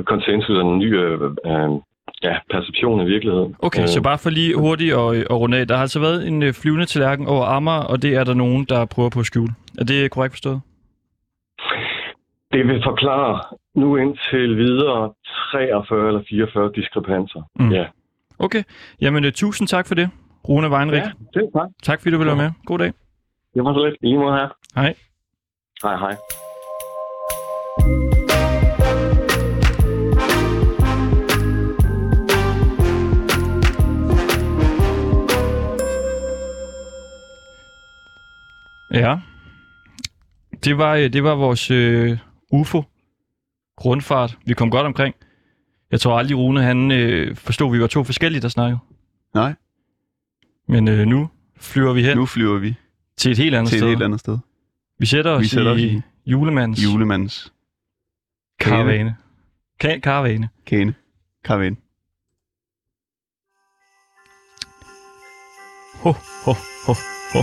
konsensus og en ny øh, øh, ja, perception af virkeligheden. Okay, Øh, så bare for lige hurtigt at, at runde af. Der har altså været en øh, flyvende tallerken over Amager, og det er der nogen, der prøver på at skjule. Er det korrekt forstået? Det vil forklare nu indtil videre 43 eller 44 diskrepanser. Mm. Ja. Okay, jamen uh, tusind tak for det, Rune Weinrich. ja, det tak. Tak fordi du ville være med. God dag. Det var så lidt. I måde her. Hej. Hej, hej. Ja. Det var, øh, det var vores øh, UFO grundfart. Vi kom godt omkring. Jeg tror aldrig, Rune han øh, forstod, at vi var to forskellige, der snakkede. Nej, Men øh, nu flyver vi hen nu flyver vi til et helt andet til et sted. helt andet sted. Vi sætter os Vi sætter os i, i julemandens Julemandens karavane. Ka- karavane. kane. Karavane. Ho, ho, ho, ho.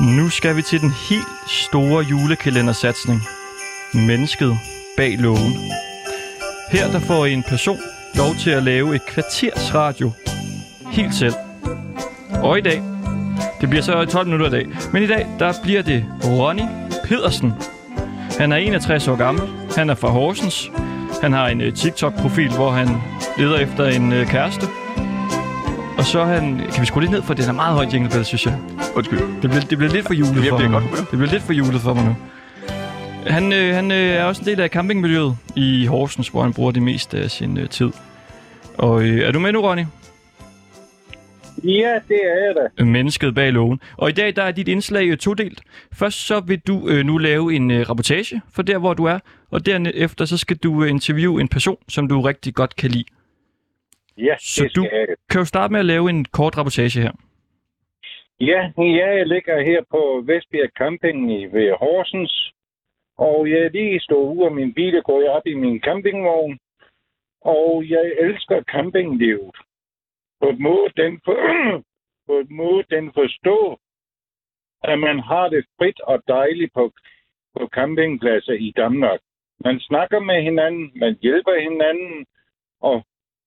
Nu skal vi til den helt store julekalendersatsning. Mennesket bag lågen. Her der får en person lov til at lave et kvarters radio helt selv. Og i dag, det bliver så 12 minutter i dag, men i dag der bliver det Ronny Pedersen. Han er 61 år gammel, han er fra Horsens, han har en øh, TikTok-profil, hvor han leder efter en øh, kæreste. Og så han... Kan vi skrue lidt ned, for den er meget højt jinglebell, synes jeg. Undskyld. Det bliver, det bliver lidt for julet Det for mig godt nu. det. Det bliver lidt for julet for mig nu. Han, øh, han øh, er også en del af campingmiljøet i Horsens, hvor han bruger det meste af sin øh, tid. Og øh, er du med nu, Ronny? Ja, det er jeg da. Mennesket bag lågen. Og i dag der er dit indslag øh, todelt. Først så vil du øh, nu lave en øh, rapportage for der, hvor du er. Og derefter så skal du øh, interviewe en person, som du rigtig godt kan lide. Ja, Så det skal du- jeg. Kan du starte med at lave en kort rapportage her? Ja, jeg ligger her på Vestbjerg Camping i ved Horsens, og jeg er lige stået ud af min bil og gået op i min campingvogn, og jeg elsker campinglivet. På en måde, den, for, på en måde, den forstår, at man har det frit og dejligt på, på campingpladser i Danmark. Man snakker med hinanden, man hjælper hinanden, og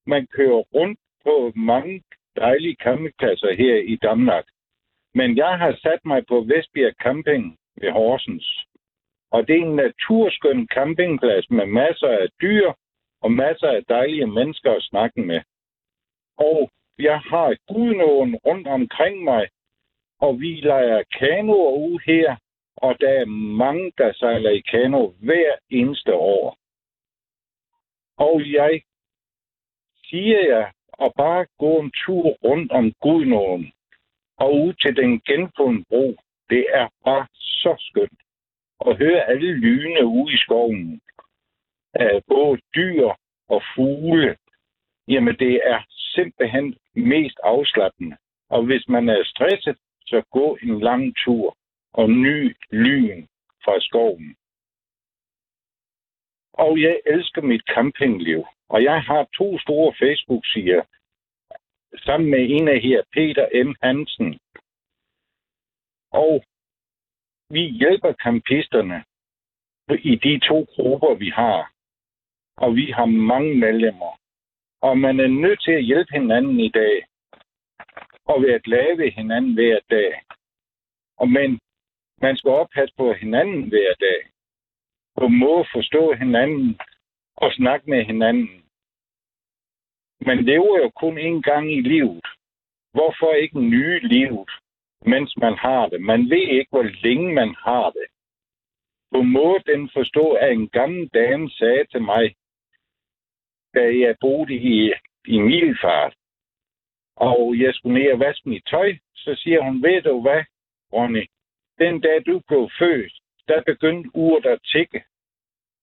man kører rundt på mange dejlige campingpladser her i Danmark. Men jeg har sat mig på Vestbjerg Camping ved Horsens. Og det er en naturskøn campingplads med masser af dyr og masser af dejlige mennesker at snakke med. Og jeg har Gudnåen rundt omkring mig, og vi leger kanoer ude her, og der er mange, der sejler i kano hver eneste år. Og jeg siger jeg at bare gå en tur rundt om Gudnåen og ud til den genfundne bro. Det er bare så skønt at høre alle lyne ude i skoven. Af både dyr og fugle. Jamen, det er simpelthen mest afslappende. Og hvis man er stresset, så gå en lang tur og ny lyn fra skoven. Og jeg elsker mit campingliv. Og jeg har to store Facebook-sider sammen med en af her, Peter M. Hansen. Og vi hjælper kampisterne i de to grupper, vi har. Og vi har mange medlemmer. Og man er nødt til at hjælpe hinanden i dag. Og være at ved hinanden hver dag. Og men man skal oppasse på hinanden hver dag. På må forstå hinanden og snakke med hinanden. Man lever jo kun én gang i livet. Hvorfor ikke nye livet, mens man har det? Man ved ikke, hvor længe man har det. På måde den forstå, at en gammel dame sagde til mig, da jeg boede i, i Milfart, og jeg skulle ned og vaske mit tøj, så siger hun, ved du hvad, Ronny, den dag du blev født, der begyndte uret at tikke.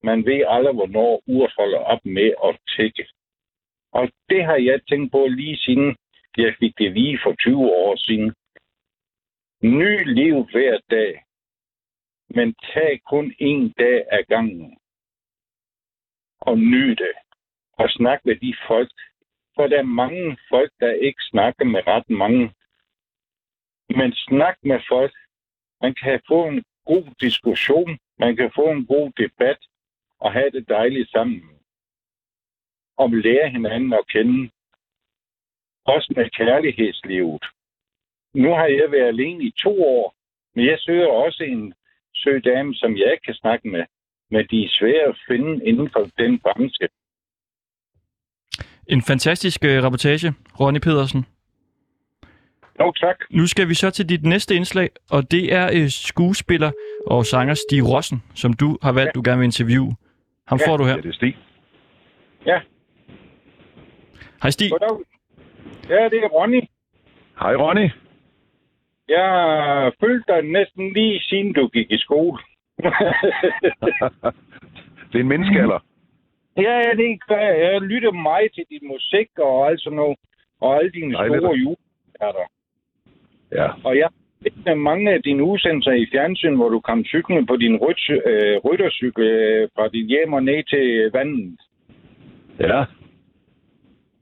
Man ved aldrig, hvornår uret holder op med at tække. Og det har jeg tænkt på lige siden jeg fik det lige for 20 år siden. Ny liv hver dag, men tag kun en dag ad gangen. Og nyd det. Og snak med de folk. For der er mange folk, der ikke snakker med ret mange. Men snak med folk. Man kan få en god diskussion. Man kan få en god debat og have det dejligt sammen. og lære hinanden at kende. Også med kærlighedslivet. Nu har jeg været alene i to år, men jeg søger også en søg dame, som jeg ikke kan snakke med. Men de er svære at finde inden for den branche. En fantastisk øh, rapportage, Ronny Pedersen. Jo, tak. Nu skal vi så til dit næste indslag, og det er øh, skuespiller og sanger Stig Rossen, som du har valgt, ja. du gerne vil interviewe. Ham Ja. får du her. Ja, det er Stig. Ja, Hej Stig. goddag. Ja, det er Ronny. Hej, Ronny. Jeg har følt dig næsten lige siden du gik i skole. det er en menneskealder. ja, ja, det gør jeg. Jeg lytter meget til din musik og alt sådan noget. Og alle dine Dejligt. store juleærter. Ja. Og jeg har mange af dine udsendelser i fjernsyn, hvor du kom cyklen på din ryt, øh, ryttercykel øh, fra dit hjem og ned til vandet. Ja.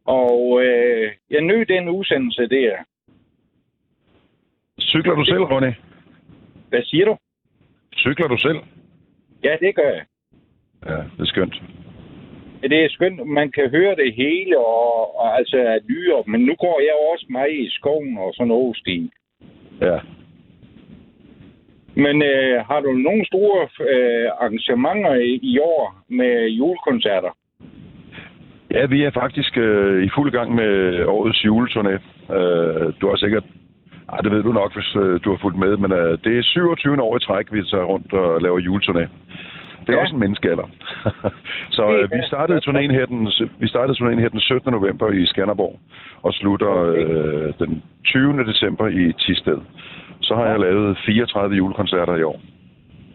Og øh, jeg nød den udsendelse der. Cykler du selv, Ronny? Hvad siger du? Cykler du selv? Ja, det gør jeg. Ja, det er skønt. Det er skønt, man kan høre det hele, og, og altså at lyre, men nu går jeg også meget i skoven og sådan noget, Stine. Ja. Men øh, har du nogle store øh, arrangementer i, i år med julekoncerter? Ja, vi er faktisk øh, i fuld gang med årets juleturné. Øh, du har sikkert... Ej, det ved du nok, hvis øh, du har fulgt med, men øh, det er 27 år i træk, vi tager rundt og laver juleturné. Det er Ja. ja. også en menneskealder. så øh, vi startede turnéen her den vi startede turnéen her den 17. november i Skanderborg og slutter øh, den 20. december i Tisted. Så har jeg lavet 34 julekoncerter i år.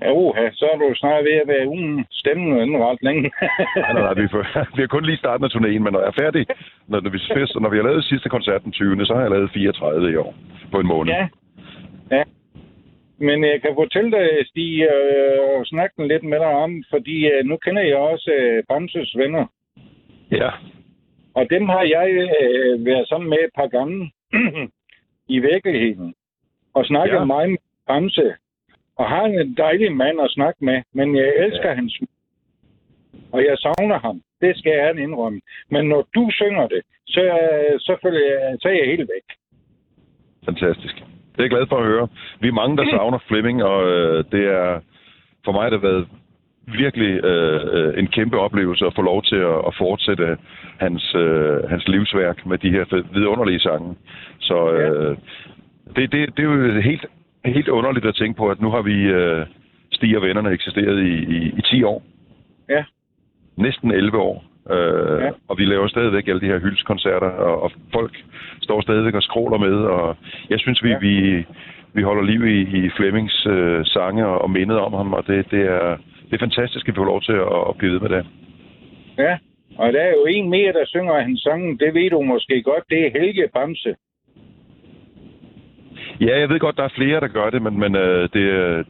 Ja, uha, så er du snart ved at være uden stemme inden ret længe. Nej, nej, nej, vi, får, vi har kun lige startet med turnéen, men når jeg er færdig, når, når, vi, fest, når vi har lavet sidste koncert den 20. så har jeg lavet 34 i år på en måned. ja. ja. Men jeg kan fortælle dig, Stig, øh, og snakke lidt med dig om, fordi øh, nu kender jeg også øh, Bamses venner. ja. Og dem har jeg øh, været sammen med et par gange i virkeligheden. Og snakket ja. Meget med Bamse. Og har en dejlig mand at snakke med, men jeg elsker ja. hans og jeg savner ham. Det skal jeg indrømme. Men når du synger det, så, øh, så, føler jeg, så er jeg helt væk. Fantastisk. Det er jeg glad for at høre. Vi er mange, der savner Fleming, og øh, det er for mig det har været virkelig øh, en kæmpe oplevelse at få lov til at, at fortsætte hans, øh, hans livsværk med de her vidunderlige sange. Så øh, det, det, det er jo helt, helt underligt at tænke på, at nu har vi øh, Stig og Vennerne eksisteret i, i, i 10 år. Ja. Næsten 11 år. Øh, Ja. Og vi laver stadigvæk alle de her hyldeskoncerter, og, og folk står stadigvæk og skråler med. Og jeg synes, vi, Ja. vi, vi holder liv i, i Flemmings øh, sange og, og mindet om ham, og det, det, er, det er fantastisk, at vi får lov til at, at blive ved med det. Ja, og der er jo en mere, der synger hans sange. Det ved du måske godt. Det er Helge Bamse. Ja, jeg ved godt, der er flere, der gør det, men, men øh, det, er-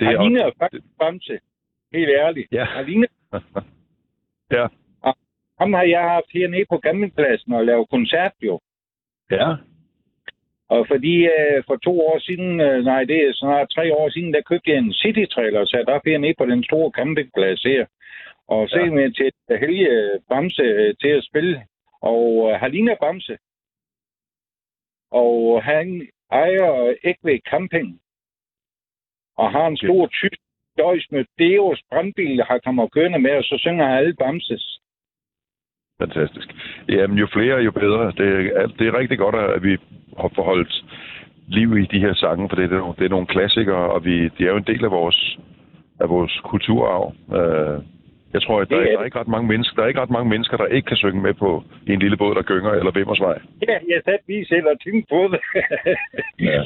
det Han er... ligner faktisk Bamse. Helt ærligt. Ja. Han ligner ja. Ham har jeg haft hernede på Gammelpladsen og lavet koncert jo. Ja. Og fordi øh, for to år siden, øh, nej det er snart tre år siden, der købte jeg en citytrailer og satte op hernede på den store campingplads her. Og så Ja. med til Helge Bamse øh, til at spille. Og øh, Halina Bamse. Og han ejer Ægvæg Camping. Og har en stor tysk døjs med Deos brandbil, har kommet kørende med, og så synger han alle Bamses. Fantastisk. Jamen, jo flere, jo bedre. Det er, det er rigtig godt, at vi har forholdt liv i de her sange, for det er, nogle- det er nogle klassikere, og vi, de er jo en del af vores, af vores kulturarv. Øh, jeg tror, at der, Det er er, der, er ikke ret mange mennesker, der er ikke ret mange mennesker, der ikke kan synge med på en lille båd, der gynger, eller Vimmersvej. Ja, jeg satte lige selv og tænkte på det. Ja.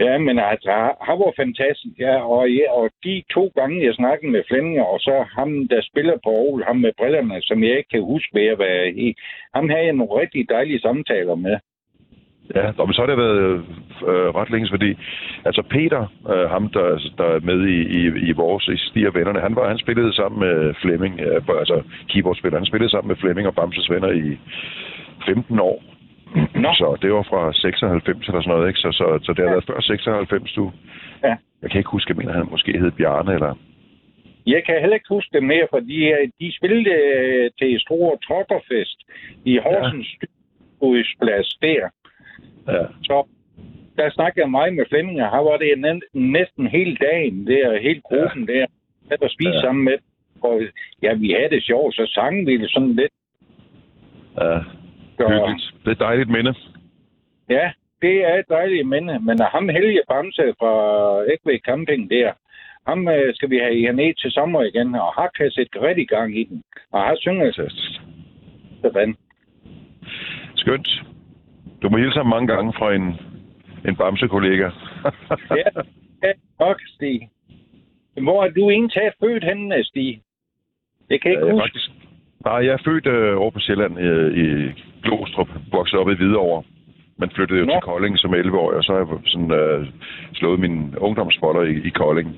Ja, men altså, han var fantastisk, ja, og, ja, og de to gange, jeg snakkede med Flemming, og så ham, der spiller på Aarhus, ham med brillerne, som jeg ikke kan huske, mere, hvad jeg i, ham havde jeg nogle rigtig dejlige samtaler med. Ja, og så har det været øh, ret længe, fordi altså Peter, øh, ham der, der er med i, i, i vores i Stier Vennerne, han, var, han spillede sammen med Flemming, øh, altså keyboardspiller, han spillede sammen med Flemming og Bamses venner i 15 år. Nå. Så det var fra 96 eller sådan noget, ikke? Så, så, så det har Ja. været før 96, du. Ja. Jeg kan ikke huske, jeg mener, han måske hed Bjarne, eller... Jeg kan heller ikke huske det mere, for de, øh, de spillede øh, til store trokkerfest i Horsens ja. der. Ja. Så der snakkede jeg meget med Flemming, og her var det næ- næsten hele dagen, der, hele gruppen ja. der, der var spise ja. sammen med. Og ja, vi havde det sjovt, så sang vi det sådan lidt. Ja, Så, hyggeligt. Det er et dejligt minde. ja, det er et dejligt minde. Men ham Helge Bamse fra Ægvæg Camping der, ham øh, skal vi have herned til sommer igen, og har kan sætte rigtig gang i den. Og har synger Fantastisk. sådan. Skønt. Du må hilse ham mange gange fra en, en Bamse-kollega. Ja, ja, nok, Stig. Hvor er du egentlig født henne, Stig? Det kan jeg ikke jeg er huske. faktisk... Nej, jeg er født øh, over på Sjælland øh, i Glostrup, vokset op i Hvidovre, men flyttede jo Nå. til Kolding som 11-årig, og så har jeg sådan, øh, slået min ungdomsboller i, i Kolding.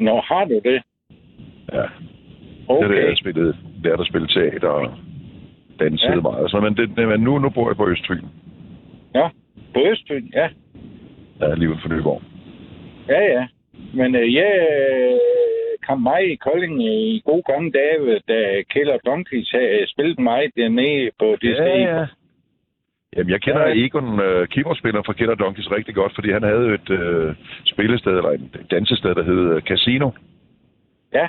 Nå, har du det? Ja, okay. det er det, jeg spillede, lærte at spille teater og dansede Ja. ja. meget. Så, men, det, men nu, nu bor jeg på Østfyn. På Østfyn, ja. Ja, lige uden for Nyborg. Ja, ja. Men øh, jeg øh, kom mig i Kolding i gode gamle dage, da Kjell og Donkeys havde spillet mig dernede på det sted. Jamen, jeg kender Ja. ja. Egon, øh, keyboardspiller fra Killer Donkeys, rigtig godt, fordi han havde et øh, spillested, eller et dansested, der hed øh, Casino. Ja.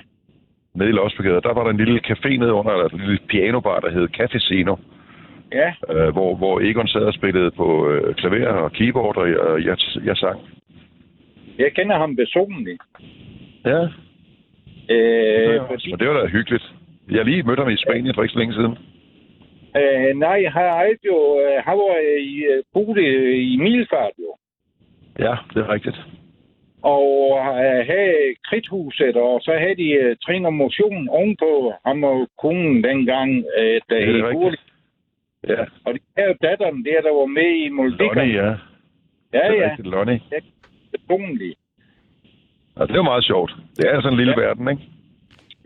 Nede i Losbegade. Der var der en lille café nede under, eller en lille pianobar, der hed Cafecino, Ja, øh, hvor, hvor Egon sad og spillede på øh, klaver og keyboard, og jeg, og jeg, jeg sang. jeg kender ham personligt. Ja. Øh, fordi, Og det var da hyggeligt. Jeg lige mødt ham i Spanien for ikke så længe siden. øh, nej, han har jo, øh, han var i, øh, boet i Milfart jo. Ja, det er rigtigt. Og øh, havde kridthuset, og så havde de øh, træning og motion ovenpå ham og konen dengang, øh, da Ja, det er hed rigtigt. Gurli. Ja, Og de havde datteren der, der var med i Moldikker. Lonnie, ja. Ja, det er ja, rigtigt, Lonnie. personligt. Og det var meget sjovt. Det er sådan en lille Ja. ja. verden, ikke?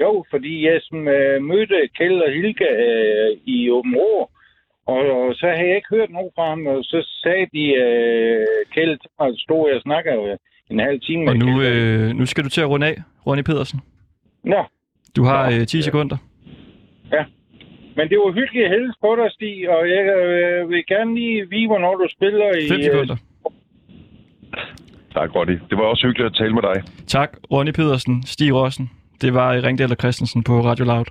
Jo, fordi jeg som, øh, mødte Kjeld og Hilke øh, i Åben Rå, og, og så havde jeg ikke hørt nogen fra ham, og så sagde de, øh, Kjeld, og stod jeg og snakker øh, en halv time Og nu, øh, nu skal du til at runde af, Ronny Pedersen. Nå, Du har Nå, øh, 10 ja. sekunder. men det var hyggeligt at hælde på dig, Stig, og jeg øh, vil gerne lige vide, hvornår du spiller i... 5 øh, sekunder. Tak, Ronny. Det var også hyggeligt at tale med dig. Tak, Ronny Pedersen, Stig Rossen. Det var Ringdal og Christensen på Radio Loud.